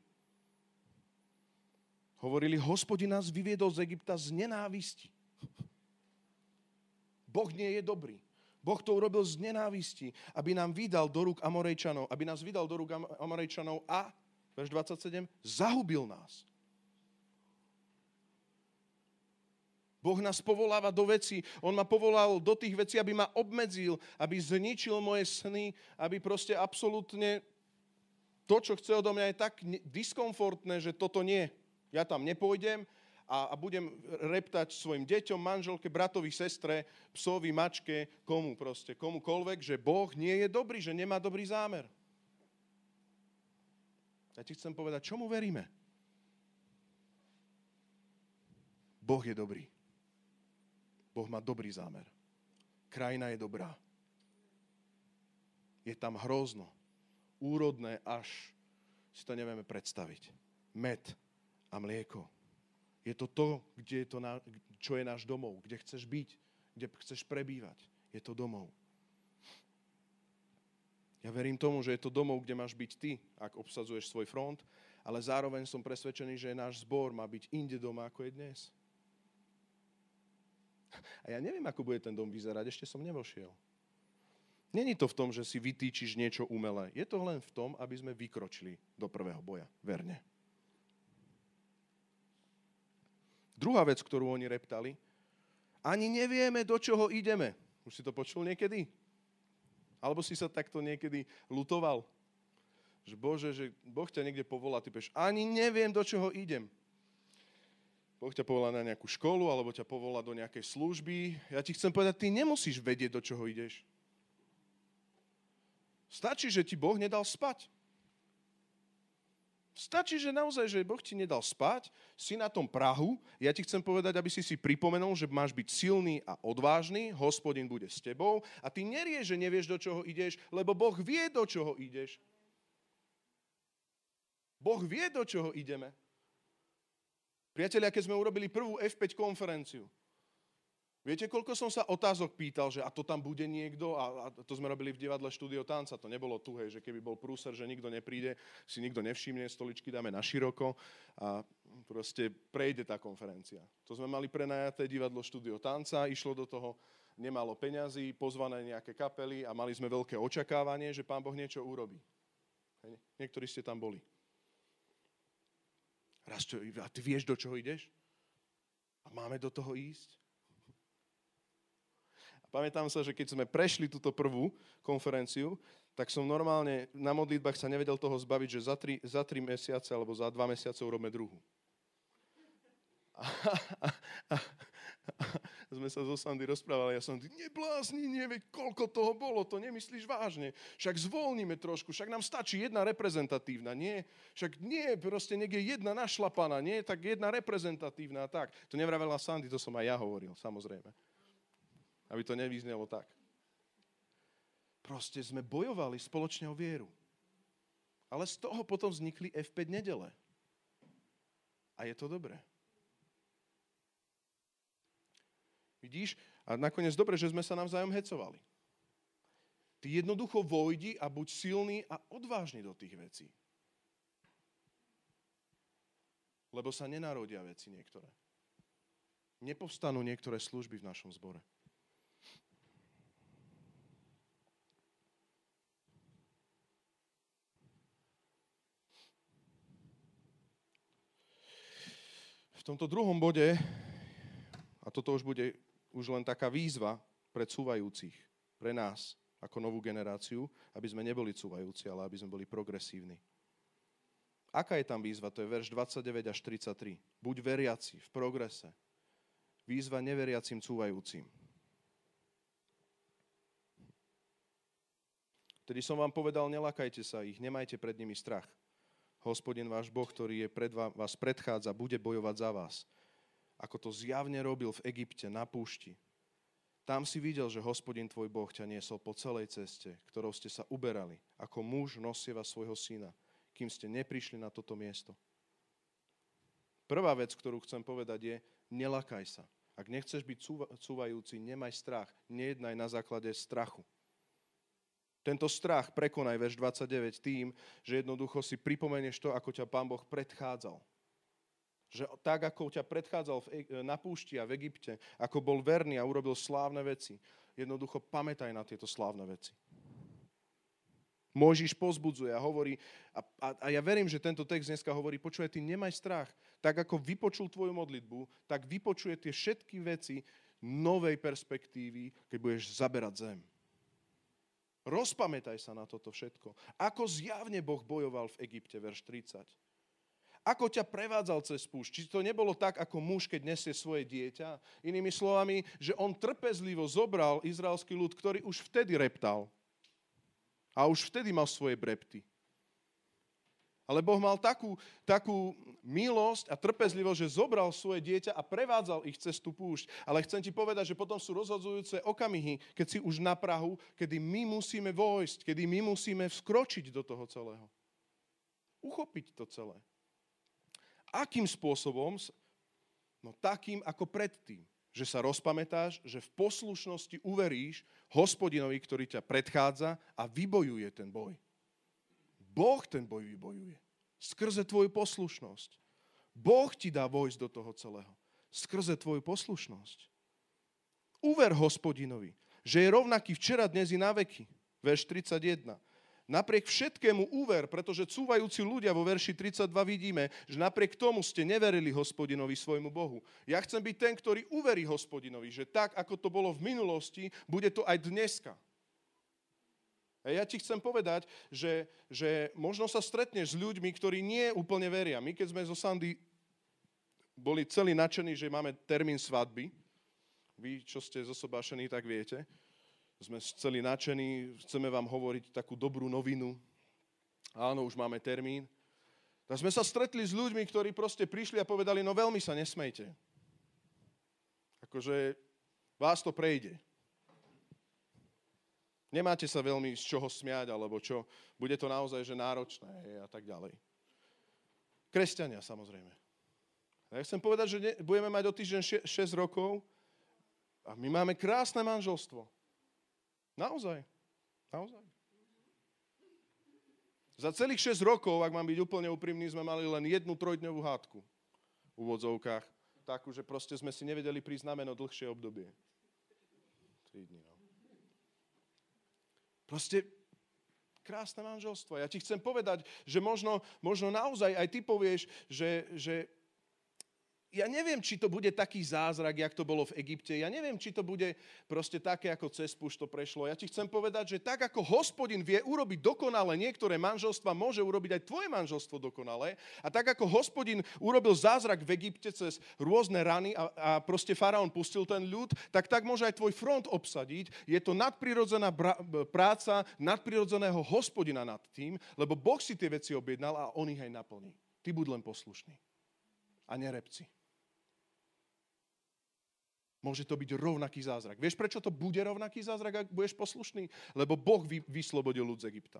Hovorili, hospodin nás vyviedol z Egypta z nenávisti. (laughs) Boh nie je dobrý. Boh to urobil z nenávisti, aby nám vydal do rúk Amorejčanov, aby nás vydal do rúk Amorejčanov a, verš 27, zahubil nás. Boh nás povoláva do veci. On ma povolal do tých vecí, aby ma obmedzil, aby zničil moje sny, aby proste absolútne to, čo chce odo mňa, je tak diskomfortné, že toto nie. Ja tam nepôjdem a, a budem reptať svojim deťom, manželke, bratovi, sestre, psovi, mačke, komu proste, komukoľvek, že Boh nie je dobrý, že nemá dobrý zámer. Ja ti chcem povedať, čomu veríme? Boh je dobrý. Boh má dobrý zámer. Krajina je dobrá. Je tam hrozno. Úrodné až si to nevieme predstaviť. Med, a mlieko. Je to to, kde je to na, čo je náš domov, kde chceš byť, kde chceš prebývať. Je to domov. Ja verím tomu, že je to domov, kde máš byť ty, ak obsadzuješ svoj front, ale zároveň som presvedčený, že náš zbor má byť inde doma, ako je dnes. A ja neviem, ako bude ten dom vyzerať, ešte som nevošiel. Není to v tom, že si vytýčiš niečo umelé. Je to len v tom, aby sme vykročili do prvého boja. Verne. Druhá vec, ktorú oni reptali, ani nevieme, do čoho ideme. Už si to počul niekedy? Alebo si sa takto niekedy lutoval? Že Bože, že Boh ťa niekde povolá, ty povieš, ani neviem, do čoho idem. Boh ťa povolá na nejakú školu, alebo ťa povolá do nejakej služby. Ja ti chcem povedať, ty nemusíš vedieť, do čoho ideš. Stačí, že ti Boh nedal spať. Stačí, že naozaj, že Boh ti nedal spať, si na tom Prahu, ja ti chcem povedať, aby si si pripomenul, že máš byť silný a odvážny, hospodin bude s tebou a ty nerieš, že nevieš, do čoho ideš, lebo Boh vie, do čoho ideš. Boh vie, do čoho ideme. Priatelia, keď sme urobili prvú F5 konferenciu, Viete, koľko som sa otázok pýtal, že a to tam bude niekto? A, a to sme robili v divadle štúdio tanca. To nebolo tu, že keby bol prúser, že nikto nepríde, si nikto nevšimne, stoličky dáme na široko a proste prejde tá konferencia. To sme mali prenajaté divadlo štúdio tanca, išlo do toho nemalo peňazí, pozvané nejaké kapely a mali sme veľké očakávanie, že pán Boh niečo urobí. Hej. Niektorí ste tam boli. Raz čo, a ty vieš, do čoho ideš? A máme do toho ísť? Pamätám sa, že keď sme prešli túto prvú konferenciu, tak som normálne na modlitbách sa nevedel toho zbaviť, že za tri, za tri mesiace alebo za dva mesiace urobíme druhú. A, a, a, a sme sa zo Sandy rozprávali, ja som, neblázni, nevie, koľko toho bolo, to nemyslíš vážne. Však zvolníme trošku, však nám stačí jedna reprezentatívna, nie? Však nie, proste niekde jedna našlapaná, nie? Tak jedna reprezentatívna, tak. To nevravela Sandy, to som aj ja hovoril, samozrejme. Aby to nevyznelo tak. Proste sme bojovali spoločne o vieru. Ale z toho potom vznikli F5 nedele. A je to dobré. Vidíš? A nakoniec dobre, že sme sa navzájom hecovali. Ty jednoducho vojdi a buď silný a odvážny do tých vecí. Lebo sa nenarodia veci niektoré. Nepovstanú niektoré služby v našom zbore. Tomto druhom bode, a toto už bude už len taká výzva pre cúvajúcich, pre nás, ako novú generáciu, aby sme neboli cúvajúci, ale aby sme boli progresívni. Aká je tam výzva? To je verš 29 až 33. Buď veriaci v progrese. Výzva neveriacim cúvajúcim. Tedy som vám povedal, nelakajte sa ich, nemajte pred nimi strach. Hospodin váš Boh, ktorý je pred vás predchádza, bude bojovať za vás. Ako to zjavne robil v Egypte, na púšti. Tam si videl, že hospodin tvoj Boh ťa niesol po celej ceste, ktorou ste sa uberali, ako muž nosieva svojho syna, kým ste neprišli na toto miesto. Prvá vec, ktorú chcem povedať je, nelakaj sa. Ak nechceš byť cúvajúci, nemaj strach. Nejednaj na základe strachu. Tento strach prekonaj, verš 29, tým, že jednoducho si pripomenieš to, ako ťa Pán Boh predchádzal. Že tak, ako ťa predchádzal na púšti a v Egypte, ako bol verný a urobil slávne veci, jednoducho pamätaj na tieto slávne veci. Môžiš pozbudzuje a hovorí, a, a, a ja verím, že tento text dneska hovorí, počuje, ty nemaj strach. Tak ako vypočul tvoju modlitbu, tak vypočuje tie všetky veci novej perspektívy, keď budeš zaberať zem. Rozpamätaj sa na toto všetko. Ako zjavne Boh bojoval v Egypte, verš 30. Ako ťa prevádzal cez púšť. Či to nebolo tak, ako muž, keď nesie svoje dieťa? Inými slovami, že on trpezlivo zobral izraelský ľud, ktorý už vtedy reptal. A už vtedy mal svoje brepty. Ale Boh mal takú, takú milosť a trpezlivosť, že zobral svoje dieťa a prevádzal ich cez tú púšť. Ale chcem ti povedať, že potom sú rozhodzujúce okamihy, keď si už na Prahu, kedy my musíme vojsť, kedy my musíme vskročiť do toho celého. Uchopiť to celé. Akým spôsobom? No takým ako predtým. Že sa rozpamätáš, že v poslušnosti uveríš hospodinovi, ktorý ťa predchádza a vybojuje ten boj. Boh ten boj vybojuje. Skrze tvoju poslušnosť. Boh ti dá vojsť do toho celého. Skrze tvoju poslušnosť. Uver hospodinovi, že je rovnaký včera, dnes i na veky. Verš 31. Napriek všetkému úver, pretože cúvajúci ľudia vo verši 32 vidíme, že napriek tomu ste neverili hospodinovi svojmu Bohu. Ja chcem byť ten, ktorý uverí hospodinovi, že tak, ako to bolo v minulosti, bude to aj dneska. A ja ti chcem povedať, že, že možno sa stretneš s ľuďmi, ktorí nie úplne veria. My, keď sme zo Sandy boli celí nadšení, že máme termín svadby, vy, čo ste zosobášení, tak viete, sme celí nadšení, chceme vám hovoriť takú dobrú novinu. Áno, už máme termín. Tak sme sa stretli s ľuďmi, ktorí proste prišli a povedali, no veľmi sa nesmejte. Akože vás to prejde. Nemáte sa veľmi z čoho smiať, alebo čo. Bude to naozaj že náročné a tak ďalej. Kresťania samozrejme. A ja chcem povedať, že ne, budeme mať o týždeň 6 rokov a my máme krásne manželstvo. Naozaj. Naozaj. Za celých 6 rokov, ak mám byť úplne úprimný, sme mali len jednu trojdňovú hádku v úvodzovkách. Takú, že proste sme si nevedeli prísť dlhšie obdobie. 3 dní, no. Proste krásne manželstvo. Ja ti chcem povedať, že možno, možno naozaj aj ty povieš, že, že ja neviem, či to bude taký zázrak, jak to bolo v Egypte. Ja neviem, či to bude proste také, ako cez púšť to prešlo. Ja ti chcem povedať, že tak, ako hospodin vie urobiť dokonale niektoré manželstva, môže urobiť aj tvoje manželstvo dokonale. A tak, ako hospodin urobil zázrak v Egypte cez rôzne rany a, a proste faraón pustil ten ľud, tak tak môže aj tvoj front obsadiť. Je to nadprirodzená bra- práca nadprirodzeného hospodina nad tým, lebo Boh si tie veci objednal a on ich aj naplní. Ty buď len poslušný a nerepci. Môže to byť rovnaký zázrak. Vieš, prečo to bude rovnaký zázrak, ak budeš poslušný? Lebo Boh vy, vyslobodil ľud z Egypta.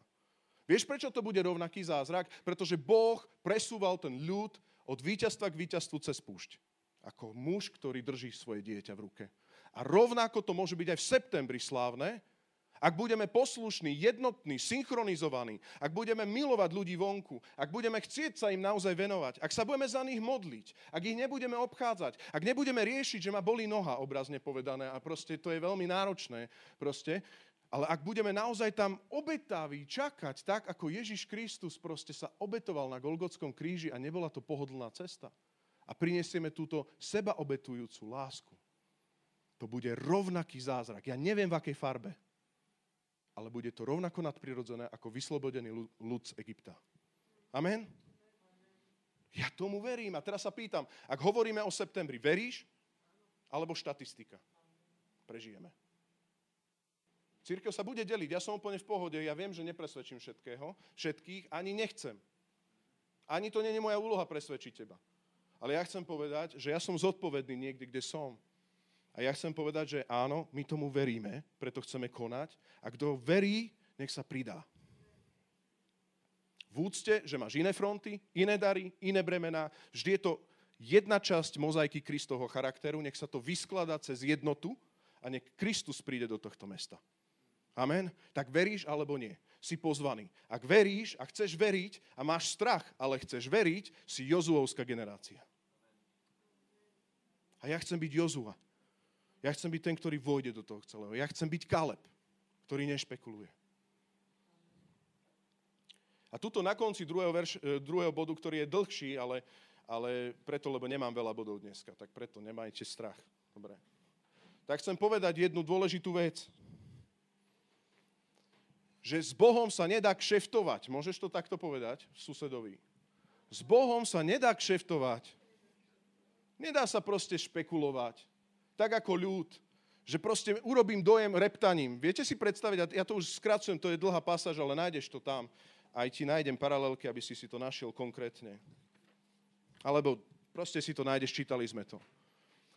Vieš, prečo to bude rovnaký zázrak? Pretože Boh presúval ten ľud od víťazstva k víťazstvu cez púšť. Ako muž, ktorý drží svoje dieťa v ruke. A rovnako to môže byť aj v septembri slávne, Ak budeme poslušní, jednotní, synchronizovaní, ak budeme milovať ľudí vonku, ak budeme chcieť sa im naozaj venovať, ak sa budeme za nich modliť, ak ich nebudeme obchádzať, ak nebudeme riešiť, že ma bolí noha, obrazne povedané, a proste to je veľmi náročné, proste, ale ak budeme naozaj tam obetaví čakať, tak ako Ježiš Kristus proste sa obetoval na Golgotskom kríži a nebola to pohodlná cesta a prinesieme túto seba obetujúcu lásku, to bude rovnaký zázrak. Ja neviem v akej farbe, ale bude to rovnako nadprirodzené ako vyslobodený ľud z Egypta. Amen? Ja tomu verím. A teraz sa pýtam, ak hovoríme o septembri, veríš? Alebo štatistika? Prežijeme. Církev sa bude deliť. Ja som úplne v pohode. Ja viem, že nepresvedčím všetkého, všetkých, ani nechcem. Ani to nie je moja úloha presvedčiť teba. Ale ja chcem povedať, že ja som zodpovedný niekde, kde som. A ja chcem povedať, že áno, my tomu veríme, preto chceme konať. A kto verí, nech sa pridá. V úcte, že máš iné fronty, iné dary, iné bremená. Vždy je to jedna časť mozaiky Kristovho charakteru. Nech sa to vyskladá cez jednotu a nech Kristus príde do tohto mesta. Amen. Tak veríš alebo nie? Si pozvaný. Ak veríš a chceš veriť a máš strach, ale chceš veriť, si Jozuovská generácia. A ja chcem byť Jozua. Ja chcem byť ten, ktorý vojde do toho celého. Ja chcem byť Kaleb, ktorý nešpekuluje. A tuto na konci druhého, verš, e, druhého bodu, ktorý je dlhší, ale, ale preto, lebo nemám veľa bodov dneska, tak preto nemajte strach. Dobre. Tak chcem povedať jednu dôležitú vec. Že s Bohom sa nedá kšeftovať. Môžeš to takto povedať susedovi? S Bohom sa nedá kšeftovať. Nedá sa proste špekulovať tak ako ľud, že proste urobím dojem reptaním. Viete si predstaviť, ja to už skracujem, to je dlhá pasáž, ale nájdeš to tam. Aj ti nájdem paralelky, aby si si to našiel konkrétne. Alebo proste si to nájdeš, čítali sme to.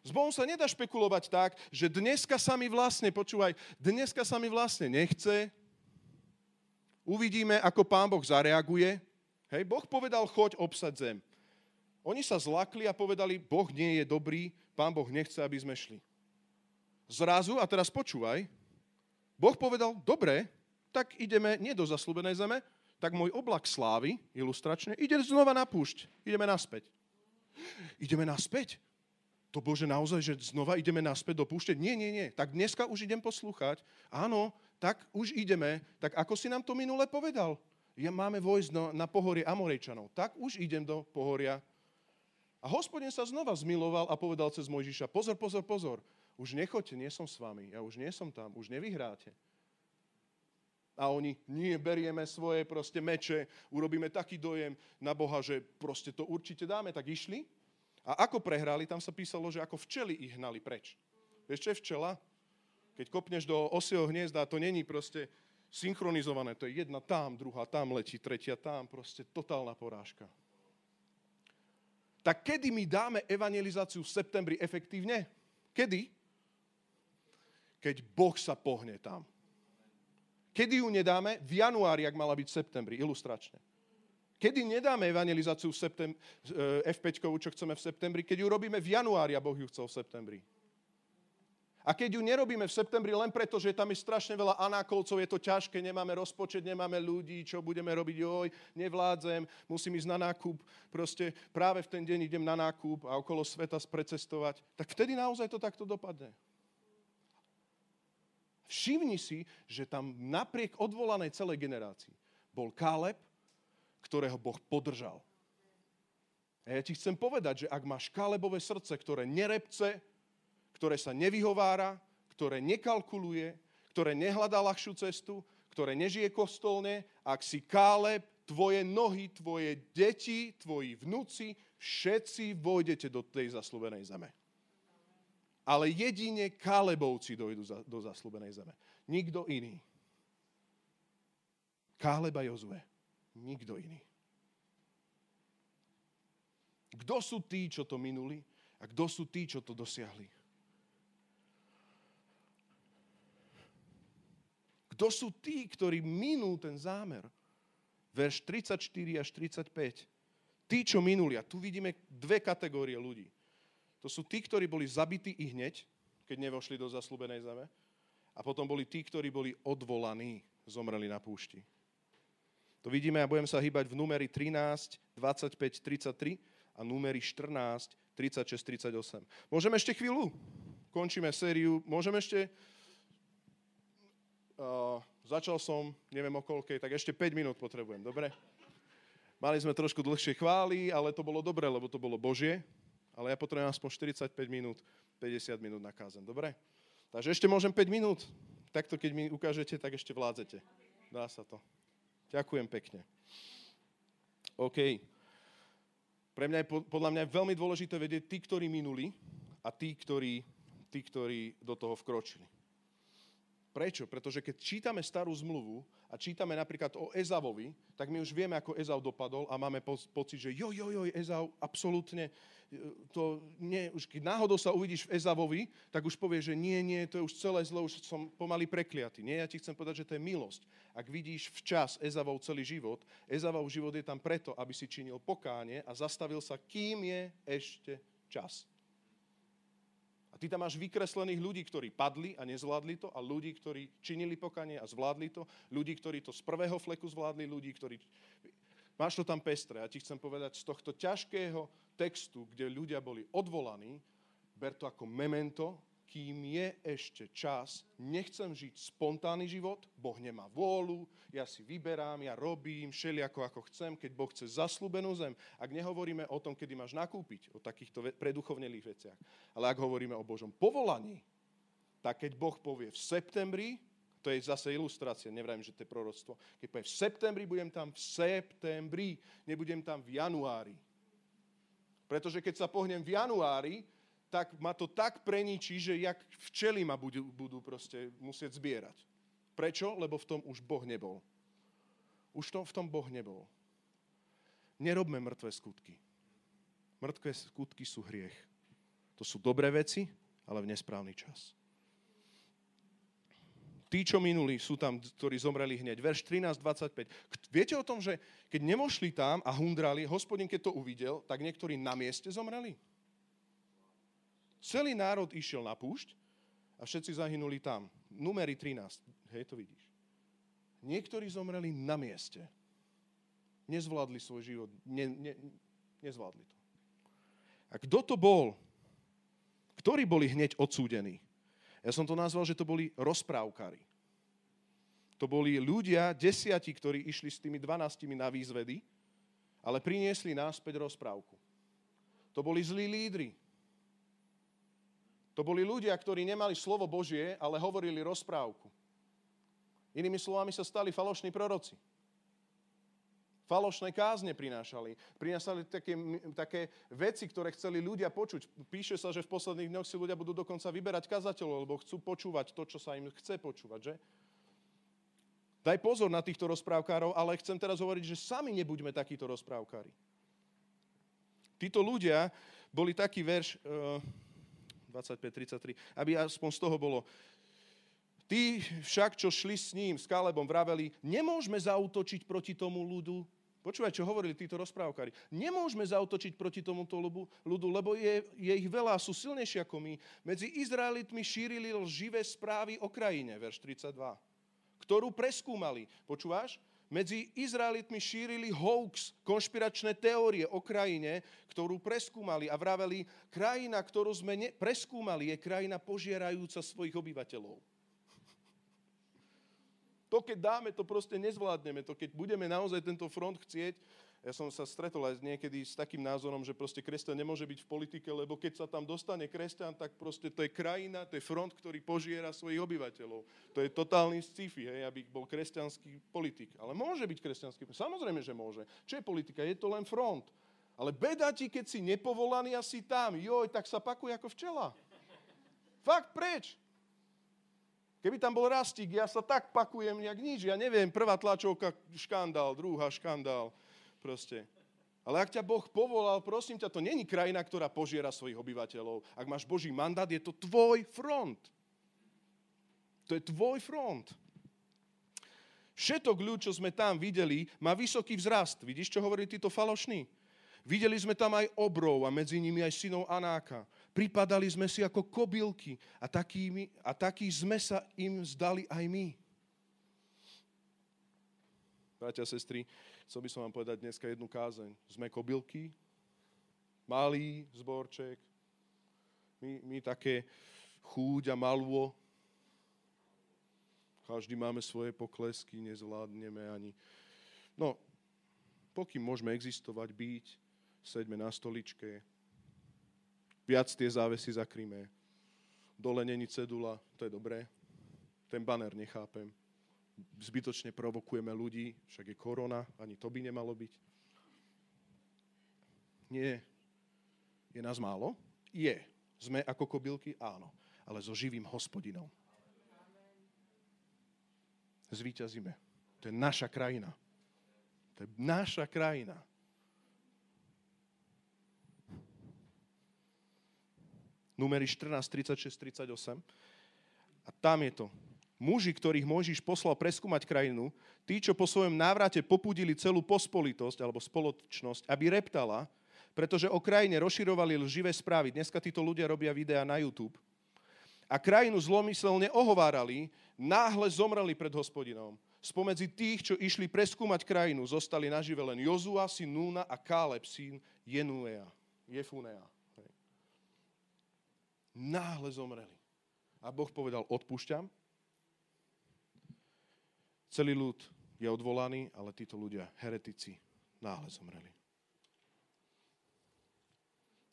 S Bohom sa nedá špekulovať tak, že dneska sa mi vlastne, počúvaj, dneska sa mi vlastne nechce, uvidíme, ako pán Boh zareaguje. Hej, Boh povedal, choď obsať zem. Oni sa zlakli a povedali, Boh nie je dobrý, Pán Boh nechce, aby sme šli. Zrazu, a teraz počúvaj, Boh povedal, dobre, tak ideme nie do zaslúbenej zeme, tak môj oblak slávy, ilustračne, ide znova na púšť. Ideme naspäť. Ideme naspäť? To Bože, naozaj, že znova ideme naspäť do púšte? Nie, nie, nie. Tak dneska už idem poslúchať. Áno, tak už ideme. Tak ako si nám to minule povedal? Ja máme vojsť na, na pohorie Amorejčanov. Tak už idem do pohoria a hospodin sa znova zmiloval a povedal cez Mojžiša, pozor, pozor, pozor, už nechoďte, nie som s vami, ja už nie som tam, už nevyhráte. A oni, nie, berieme svoje proste meče, urobíme taký dojem na Boha, že proste to určite dáme, tak išli. A ako prehrali, tam sa písalo, že ako včely ich hnali preč. Vieš, čo je včela? Keď kopneš do osieho hniezda, to není proste synchronizované, to je jedna tam, druhá tam letí, tretia tam, proste totálna porážka tak kedy my dáme evangelizáciu v septembri efektívne? Kedy? Keď Boh sa pohne tam. Kedy ju nedáme? V januári, ak mala byť v septembri, ilustračne. Kedy nedáme evangelizáciu v septem- F5, čo chceme v septembri? Keď ju robíme v januári a Boh ju chcel v septembri. A keď ju nerobíme v septembri len preto, že tam je strašne veľa anákolcov, je to ťažké, nemáme rozpočet, nemáme ľudí, čo budeme robiť, joj, nevládzem, musím ísť na nákup, proste práve v ten deň idem na nákup a okolo sveta precestovať, tak vtedy naozaj to takto dopadne. Všimni si, že tam napriek odvolanej celej generácii bol Káleb, ktorého Boh podržal. A ja ti chcem povedať, že ak máš Kálebové srdce, ktoré nerepce, ktoré sa nevyhovára, ktoré nekalkuluje, ktoré nehľadá ľahšiu cestu, ktoré nežije kostolne, ak si Káleb, tvoje nohy, tvoje deti, tvoji vnúci, všetci vojdete do tej zaslúbenej zeme. Ale jedine Kálebovci dojdu do zaslúbenej zeme. Nikto iný. Káleba Jozue. Nikto iný. Kto sú tí, čo to minuli a kto sú tí, čo to dosiahli? Kto sú tí, ktorí minú ten zámer? Verš 34 až 35. Tí, čo minuli, a tu vidíme dve kategórie ľudí. To sú tí, ktorí boli zabití i hneď, keď nevošli do zaslúbenej zeme. A potom boli tí, ktorí boli odvolaní, zomreli na púšti. To vidíme a budem sa hýbať v numeri 13, 25, 33 a numeri 14, 36, 38. Môžeme ešte chvíľu? Končíme sériu. Môžeme ešte... Uh, začal som, neviem o koľkej, tak ešte 5 minút potrebujem, dobre? Mali sme trošku dlhšie chvály, ale to bolo dobre, lebo to bolo Božie. Ale ja potrebujem aspoň 45 minút, 50 minút na kázen, dobre? Takže ešte môžem 5 minút. Takto, keď mi ukážete, tak ešte vládzete. Dá sa to. Ďakujem pekne. OK. Pre mňa je, podľa mňa je veľmi dôležité vedieť tí, ktorí minuli a tí, ktorí, tí, ktorí do toho vkročili. Prečo? Pretože keď čítame starú zmluvu a čítame napríklad o Ezavovi, tak my už vieme, ako Ezav dopadol a máme po, pocit, že jo, jo, jo, Ezav, absolútne, e, to nie, už keď náhodou sa uvidíš v Ezavovi, tak už povieš, že nie, nie, to je už celé zlo, už som pomaly prekliatý. Nie, ja ti chcem povedať, že to je milosť. Ak vidíš včas Ezavov celý život, Ezavov život je tam preto, aby si činil pokánie a zastavil sa, kým je ešte čas. Ty tam máš vykreslených ľudí, ktorí padli a nezvládli to a ľudí, ktorí činili pokanie a zvládli to, ľudí, ktorí to z prvého fleku zvládli, ľudí, ktorí... Máš to tam pestré. Ja ti chcem povedať, z tohto ťažkého textu, kde ľudia boli odvolaní, ber to ako memento, kým je ešte čas, nechcem žiť spontánny život, Boh nemá vôľu, ja si vyberám, ja robím všeliako ako chcem, keď Boh chce zaslúbenú zem. Ak nehovoríme o tom, kedy máš nakúpiť, o takýchto preduchovnelých veciach, ale ak hovoríme o Božom povolaní, tak keď Boh povie v septembri, to je zase ilustrácia, nevrajím, že to je proroctvo, keď povie v septembri, budem tam v septembri, nebudem tam v januári. Pretože keď sa pohnem v januári, tak ma to tak preničí, že jak včely ma budú, budú proste musieť zbierať. Prečo? Lebo v tom už Boh nebol. Už to, v tom Boh nebol. Nerobme mŕtve skutky. Mŕtve skutky sú hriech. To sú dobré veci, ale v nesprávny čas. Tí, čo minuli, sú tam, ktorí zomreli hneď. Verš 13.25. Viete o tom, že keď nemošli tam a hundrali, hospodin, keď to uvidel, tak niektorí na mieste zomreli? Celý národ išiel na púšť a všetci zahynuli tam. Numery 13. Hej, to vidíš. Niektorí zomreli na mieste. Nezvládli svoj život. Ne, ne, nezvládli to. A kto to bol? Ktorí boli hneď odsúdení? Ja som to nazval, že to boli rozprávkari. To boli ľudia, desiati, ktorí išli s tými dvanáctimi na výzvedy, ale priniesli náspäť rozprávku. To boli zlí lídry, to boli ľudia, ktorí nemali slovo Božie, ale hovorili rozprávku. Inými slovami sa stali falošní proroci. Falošné kázne prinášali. Prinášali také, také veci, ktoré chceli ľudia počuť. Píše sa, že v posledných dňoch si ľudia budú dokonca vyberať kazateľov, lebo chcú počúvať to, čo sa im chce počúvať, že? Daj pozor na týchto rozprávkárov, ale chcem teraz hovoriť, že sami nebuďme takíto rozprávkári. Títo ľudia boli taký verš, uh, 25, 33, aby aspoň z toho bolo. Tí však, čo šli s ním, s Kalebom, vraveli, nemôžeme zautočiť proti tomu ľudu. Počúvaj, čo hovorili títo rozprávkari. Nemôžeme zautočiť proti tomuto ľudu, lebo je, je ich veľa, sú silnejšie ako my. Medzi Izraelitmi šírili lživé správy o krajine, verš 32, ktorú preskúmali. Počúvaš? Medzi Izraelitmi šírili hoax, konšpiračné teórie o krajine, ktorú preskúmali a vraveli, krajina, ktorú sme ne- preskúmali, je krajina požierajúca svojich obyvateľov. To, keď dáme, to proste nezvládneme. To, keď budeme naozaj tento front chcieť, ja som sa stretol aj niekedy s takým názorom, že proste kresťan nemôže byť v politike, lebo keď sa tam dostane kresťan, tak proste to je krajina, to je front, ktorý požiera svojich obyvateľov. To je totálny sci-fi, hej, aby bol kresťanský politik. Ale môže byť kresťanský. Samozrejme, že môže. Čo je politika? Je to len front. Ale beda ti, keď si nepovolaný a si tam. Joj, tak sa pakuje ako včela. Fakt, preč? Keby tam bol rastík, ja sa tak pakujem, jak nič. Ja neviem, prvá tlačovka, škandál, druhá škandál Proste. Ale ak ťa Boh povolal, prosím ťa, to není krajina, ktorá požiera svojich obyvateľov. Ak máš Boží mandát, je to tvoj front. To je tvoj front. Všetok ľud, čo sme tam videli, má vysoký vzrast. Vidíš, čo hovorí títo falošní? Videli sme tam aj obrov a medzi nimi aj synov Anáka. Pripadali sme si ako kobylky a, takými, a taký sme sa im zdali aj my. Bratia a sestry, chcel by som vám povedať dneska jednu kázeň. Sme kobylky, malý zborček, my, my také chúď a malvo, každý máme svoje poklesky, nezvládneme ani... No, pokým môžeme existovať, byť, sedme na stoličke, viac tie závesy zakríme, dole není cedula, to je dobré, ten banner nechápem, zbytočne provokujeme ľudí, však je korona, ani to by nemalo byť. Nie. Je nás málo? Je. Sme ako kobylky? Áno. Ale so živým hospodinom zvíťazíme. To je naša krajina. To je naša krajina. Numery 14, 36, 38. A tam je to. Muži, ktorých Mojžiš poslal preskúmať krajinu, tí, čo po svojom návrate popudili celú pospolitosť alebo spoločnosť, aby reptala, pretože o krajine rozširovali lživé správy. Dneska títo ľudia robia videá na YouTube. A krajinu zlomyselne ohovárali, náhle zomreli pred hospodinom. Spomedzi tých, čo išli preskúmať krajinu, zostali nažive len Jozua, syn Núna a Káleb, syn Jenuea. Jefunea. Náhle zomreli. A Boh povedal, odpúšťam. Celý ľud je odvolaný, ale títo ľudia, heretici, náhle zomreli.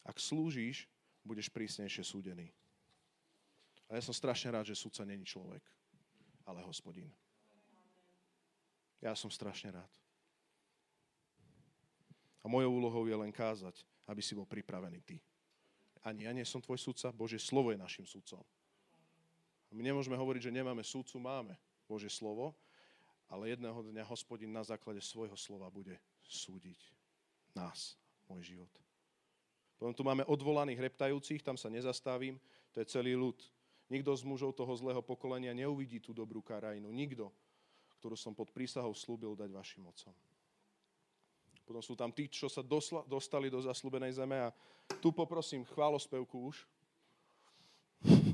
Ak slúžiš, budeš prísnejšie súdený. A ja som strašne rád, že sudca není človek ale hospodin. Ja som strašne rád. A mojou úlohou je len kázať, aby si bol pripravený ty. Ani ja nie som tvoj sudca, Bože slovo je našim sudcom. My nemôžeme hovoriť, že nemáme sudcu, máme Bože slovo, ale jedného dňa hospodin na základe svojho slova bude súdiť nás, môj život. Potom tu máme odvolaných reptajúcich, tam sa nezastavím, to je celý ľud. Nikto z mužov toho zlého pokolenia neuvidí tú dobrú krajinu. Nikto, ktorú som pod prísahou slúbil dať vašim otcom. Potom sú tam tí, čo sa dosla, dostali do zaslúbenej zeme a tu poprosím chválospevku už. (laughs)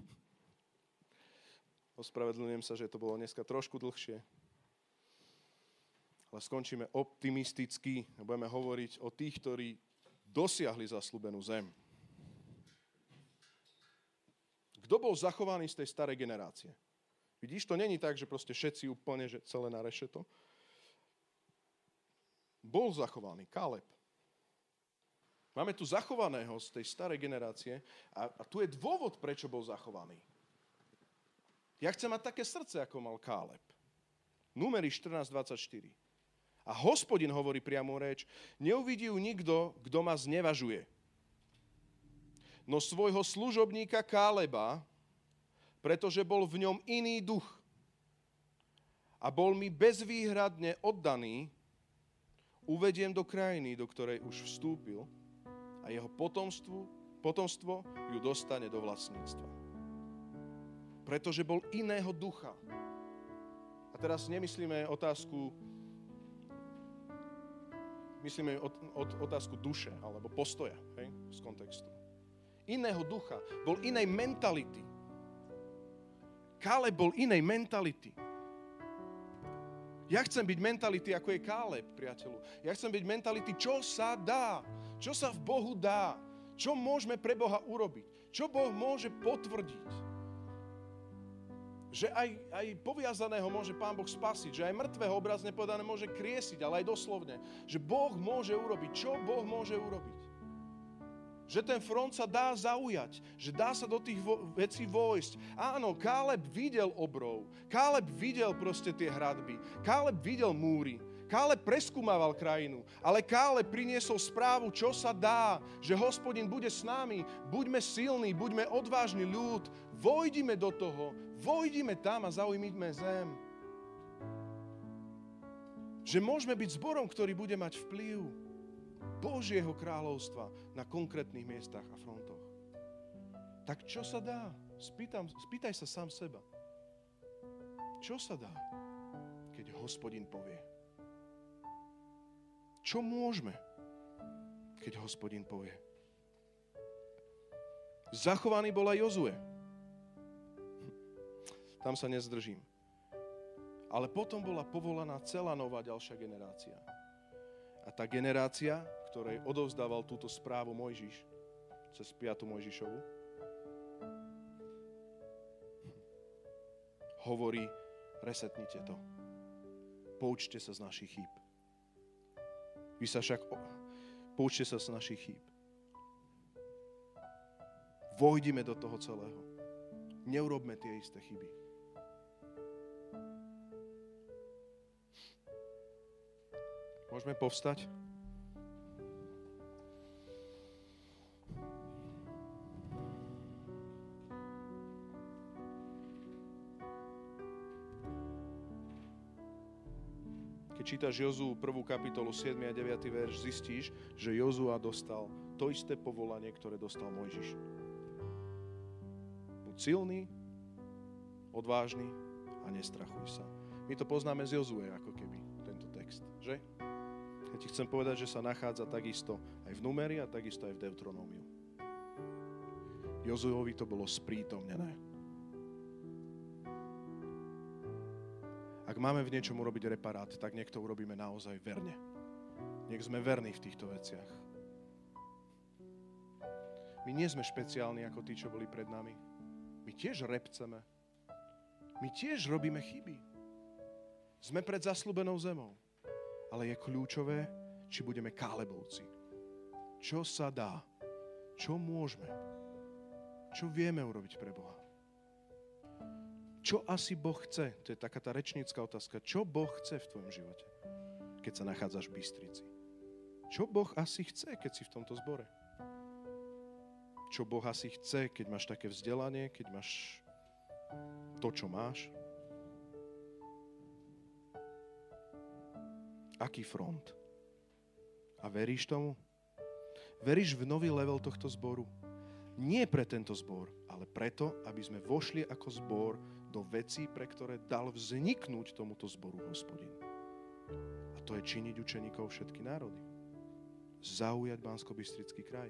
Ospravedlňujem sa, že to bolo dneska trošku dlhšie. Ale skončíme optimisticky a budeme hovoriť o tých, ktorí dosiahli zaslúbenú zem. Kto bol zachovaný z tej starej generácie? Vidíš, to není tak, že proste všetci úplne, že celé na rešeto. Bol zachovaný Kaleb. Máme tu zachovaného z tej starej generácie a, a tu je dôvod, prečo bol zachovaný. Ja chcem mať také srdce, ako mal Káleb. Númery 14.24. A hospodin hovorí priamo reč, neuvidí ju nikto, kto ma znevažuje no svojho služobníka Káleba, pretože bol v ňom iný duch a bol mi bezvýhradne oddaný, uvediem do krajiny, do ktorej už vstúpil a jeho potomstvo, potomstvo ju dostane do vlastníctva. Pretože bol iného ducha. A teraz nemyslíme otázku myslíme od, od, otázku duše alebo postoja hej, z kontextu iného ducha, bol inej mentality. Káleb bol inej mentality. Ja chcem byť mentality, ako je Káleb, priateľu. Ja chcem byť mentality, čo sa dá, čo sa v Bohu dá, čo môžeme pre Boha urobiť, čo Boh môže potvrdiť. Že aj, aj poviazaného môže Pán Boh spasiť, že aj mŕtvého obrazne povedané môže kriesiť, ale aj doslovne. Že Boh môže urobiť, čo Boh môže urobiť. Že ten front sa dá zaujať, že dá sa do tých vo- vecí vojsť. Áno, Káleb videl obrov, Káleb videl proste tie hradby, Káleb videl múry, Káleb preskúmaval krajinu, ale Káleb priniesol správu, čo sa dá, že hospodin bude s nami, buďme silní, buďme odvážni ľud, vojdime do toho, vojdime tam a zaujmime zem. Že môžeme byť zborom, ktorý bude mať vplyv Božieho kráľovstva na konkrétnych miestach a frontoch. Tak čo sa dá? Spýtam, spýtaj sa sám seba. Čo sa dá, keď hospodin povie? Čo môžeme, keď hospodin povie? Zachovaný bol aj Jozue. Tam sa nezdržím. Ale potom bola povolaná celá nová ďalšia generácia. A tá generácia, ktorej odovzdával túto správu Mojžiš, cez 5. Mojžišovu, hovorí, resetnite to. Poučte sa z našich chýb. Vy sa však... Poučte sa z našich chýb. Vojdime do toho celého. Neurobme tie isté chyby. Môžeme povstať? Čítaš Jozu 1. kapitolu 7. a 9. verš, zistíš, že Jozua dostal to isté povolanie, ktoré dostal Mojžiš. Buď silný, odvážny a nestrachuj sa. My to poznáme z Jozue, ako keby, tento text, že? Ja ti chcem povedať, že sa nachádza takisto aj v numeri a takisto aj v Deutronómiu. Jozuovi to bolo sprítomnené. Ak máme v niečom urobiť reparát, tak nech to urobíme naozaj verne. Nech sme verní v týchto veciach. My nie sme špeciálni ako tí, čo boli pred nami. My tiež repceme. My tiež robíme chyby. Sme pred zaslúbenou zemou. Ale je kľúčové, či budeme kálebovci. Čo sa dá? Čo môžeme? Čo vieme urobiť pre Boha? Čo asi Boh chce? To je taká tá rečnícka otázka. Čo Boh chce v tvojom živote, keď sa nachádzaš v Bystrici? Čo Boh asi chce, keď si v tomto zbore? Čo Boh asi chce, keď máš také vzdelanie, keď máš to, čo máš? Aký front? A veríš tomu? Veríš v nový level tohto zboru? Nie pre tento zbor, ale preto, aby sme vošli ako zbor do vecí, pre ktoré dal vzniknúť tomuto zboru hospodin. A to je činiť učeníkov všetky národy. Zaujať bansko kraj.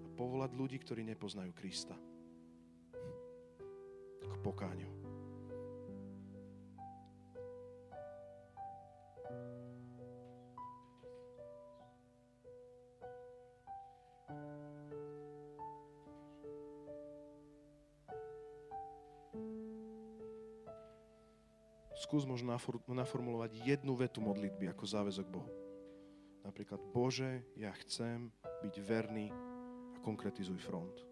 A povolať ľudí, ktorí nepoznajú Krista. K pokáňu. Skús možno naformulovať jednu vetu modlitby ako záväzok Bohu. Napríklad, Bože, ja chcem byť verný a konkretizuj front.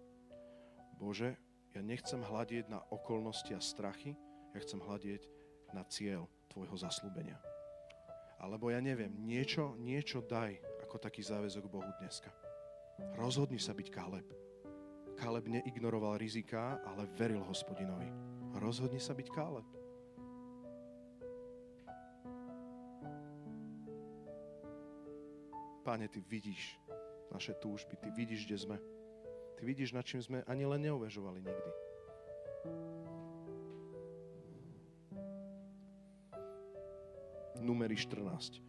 Bože, ja nechcem hľadieť na okolnosti a strachy, ja chcem hľadieť na cieľ Tvojho zaslúbenia. Alebo ja neviem, niečo, niečo daj ako taký záväzok Bohu dneska. Rozhodni sa byť Kaleb. Kaleb neignoroval riziká, ale veril hospodinovi. Rozhodni sa byť Kaleb. Páne, Ty vidíš naše túžby, Ty vidíš, kde sme. Ty vidíš, nad čím sme ani len neuvažovali nikdy. Numery 14.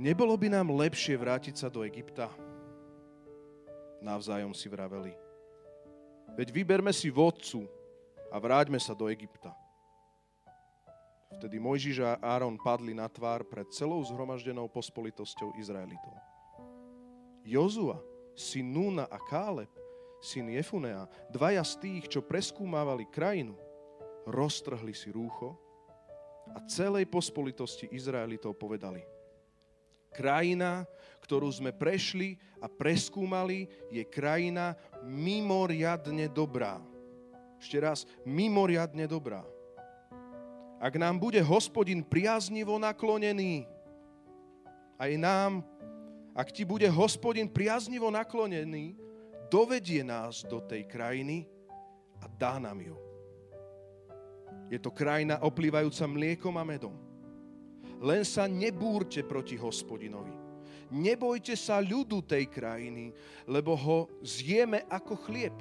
Nebolo by nám lepšie vrátiť sa do Egypta? Navzájom si vraveli. Veď vyberme si vodcu a vráťme sa do Egypta. Vtedy Mojžiš a Áron padli na tvár pred celou zhromaždenou pospolitosťou Izraelitov. Jozua, syn Núna a Káleb, syn Jefunea, dvaja z tých, čo preskúmávali krajinu, roztrhli si rúcho a celej pospolitosti Izraelitov povedali Krajina, ktorú sme prešli a preskúmali, je krajina mimoriadne dobrá. Ešte raz, mimoriadne dobrá ak nám bude hospodin priaznivo naklonený, aj nám, ak ti bude hospodin priaznivo naklonený, dovedie nás do tej krajiny a dá nám ju. Je to krajina oplývajúca mliekom a medom. Len sa nebúrte proti hospodinovi. Nebojte sa ľudu tej krajiny, lebo ho zjeme ako chlieb.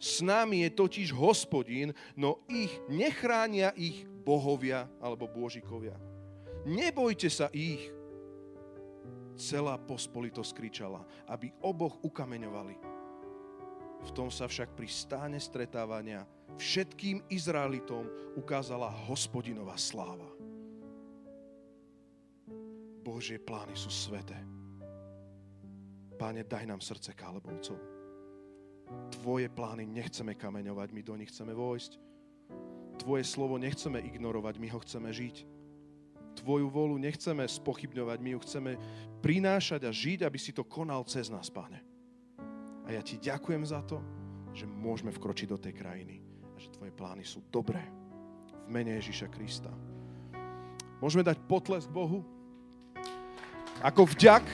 S nami je totiž hospodin, no ich nechránia ich bohovia alebo bôžikovia. Nebojte sa ich. celá pospolitosť kričala, aby oboch ukameňovali. V tom sa však pri stáne stretávania všetkým Izraelitom ukázala hospodinová sláva. Božie plány sú sveté. Páne, daj nám srdce Kálebovcov. Tvoje plány nechceme kameňovať, my do nich chceme vojsť. Tvoje slovo nechceme ignorovať, my ho chceme žiť. Tvoju volu nechceme spochybňovať, my ju chceme prinášať a žiť, aby si to konal cez nás, Páne. A ja ti ďakujem za to, že môžeme vkročiť do tej krajiny a že tvoje plány sú dobré. V mene Ježíša Krista. Môžeme dať potlesk Bohu? Ako vďak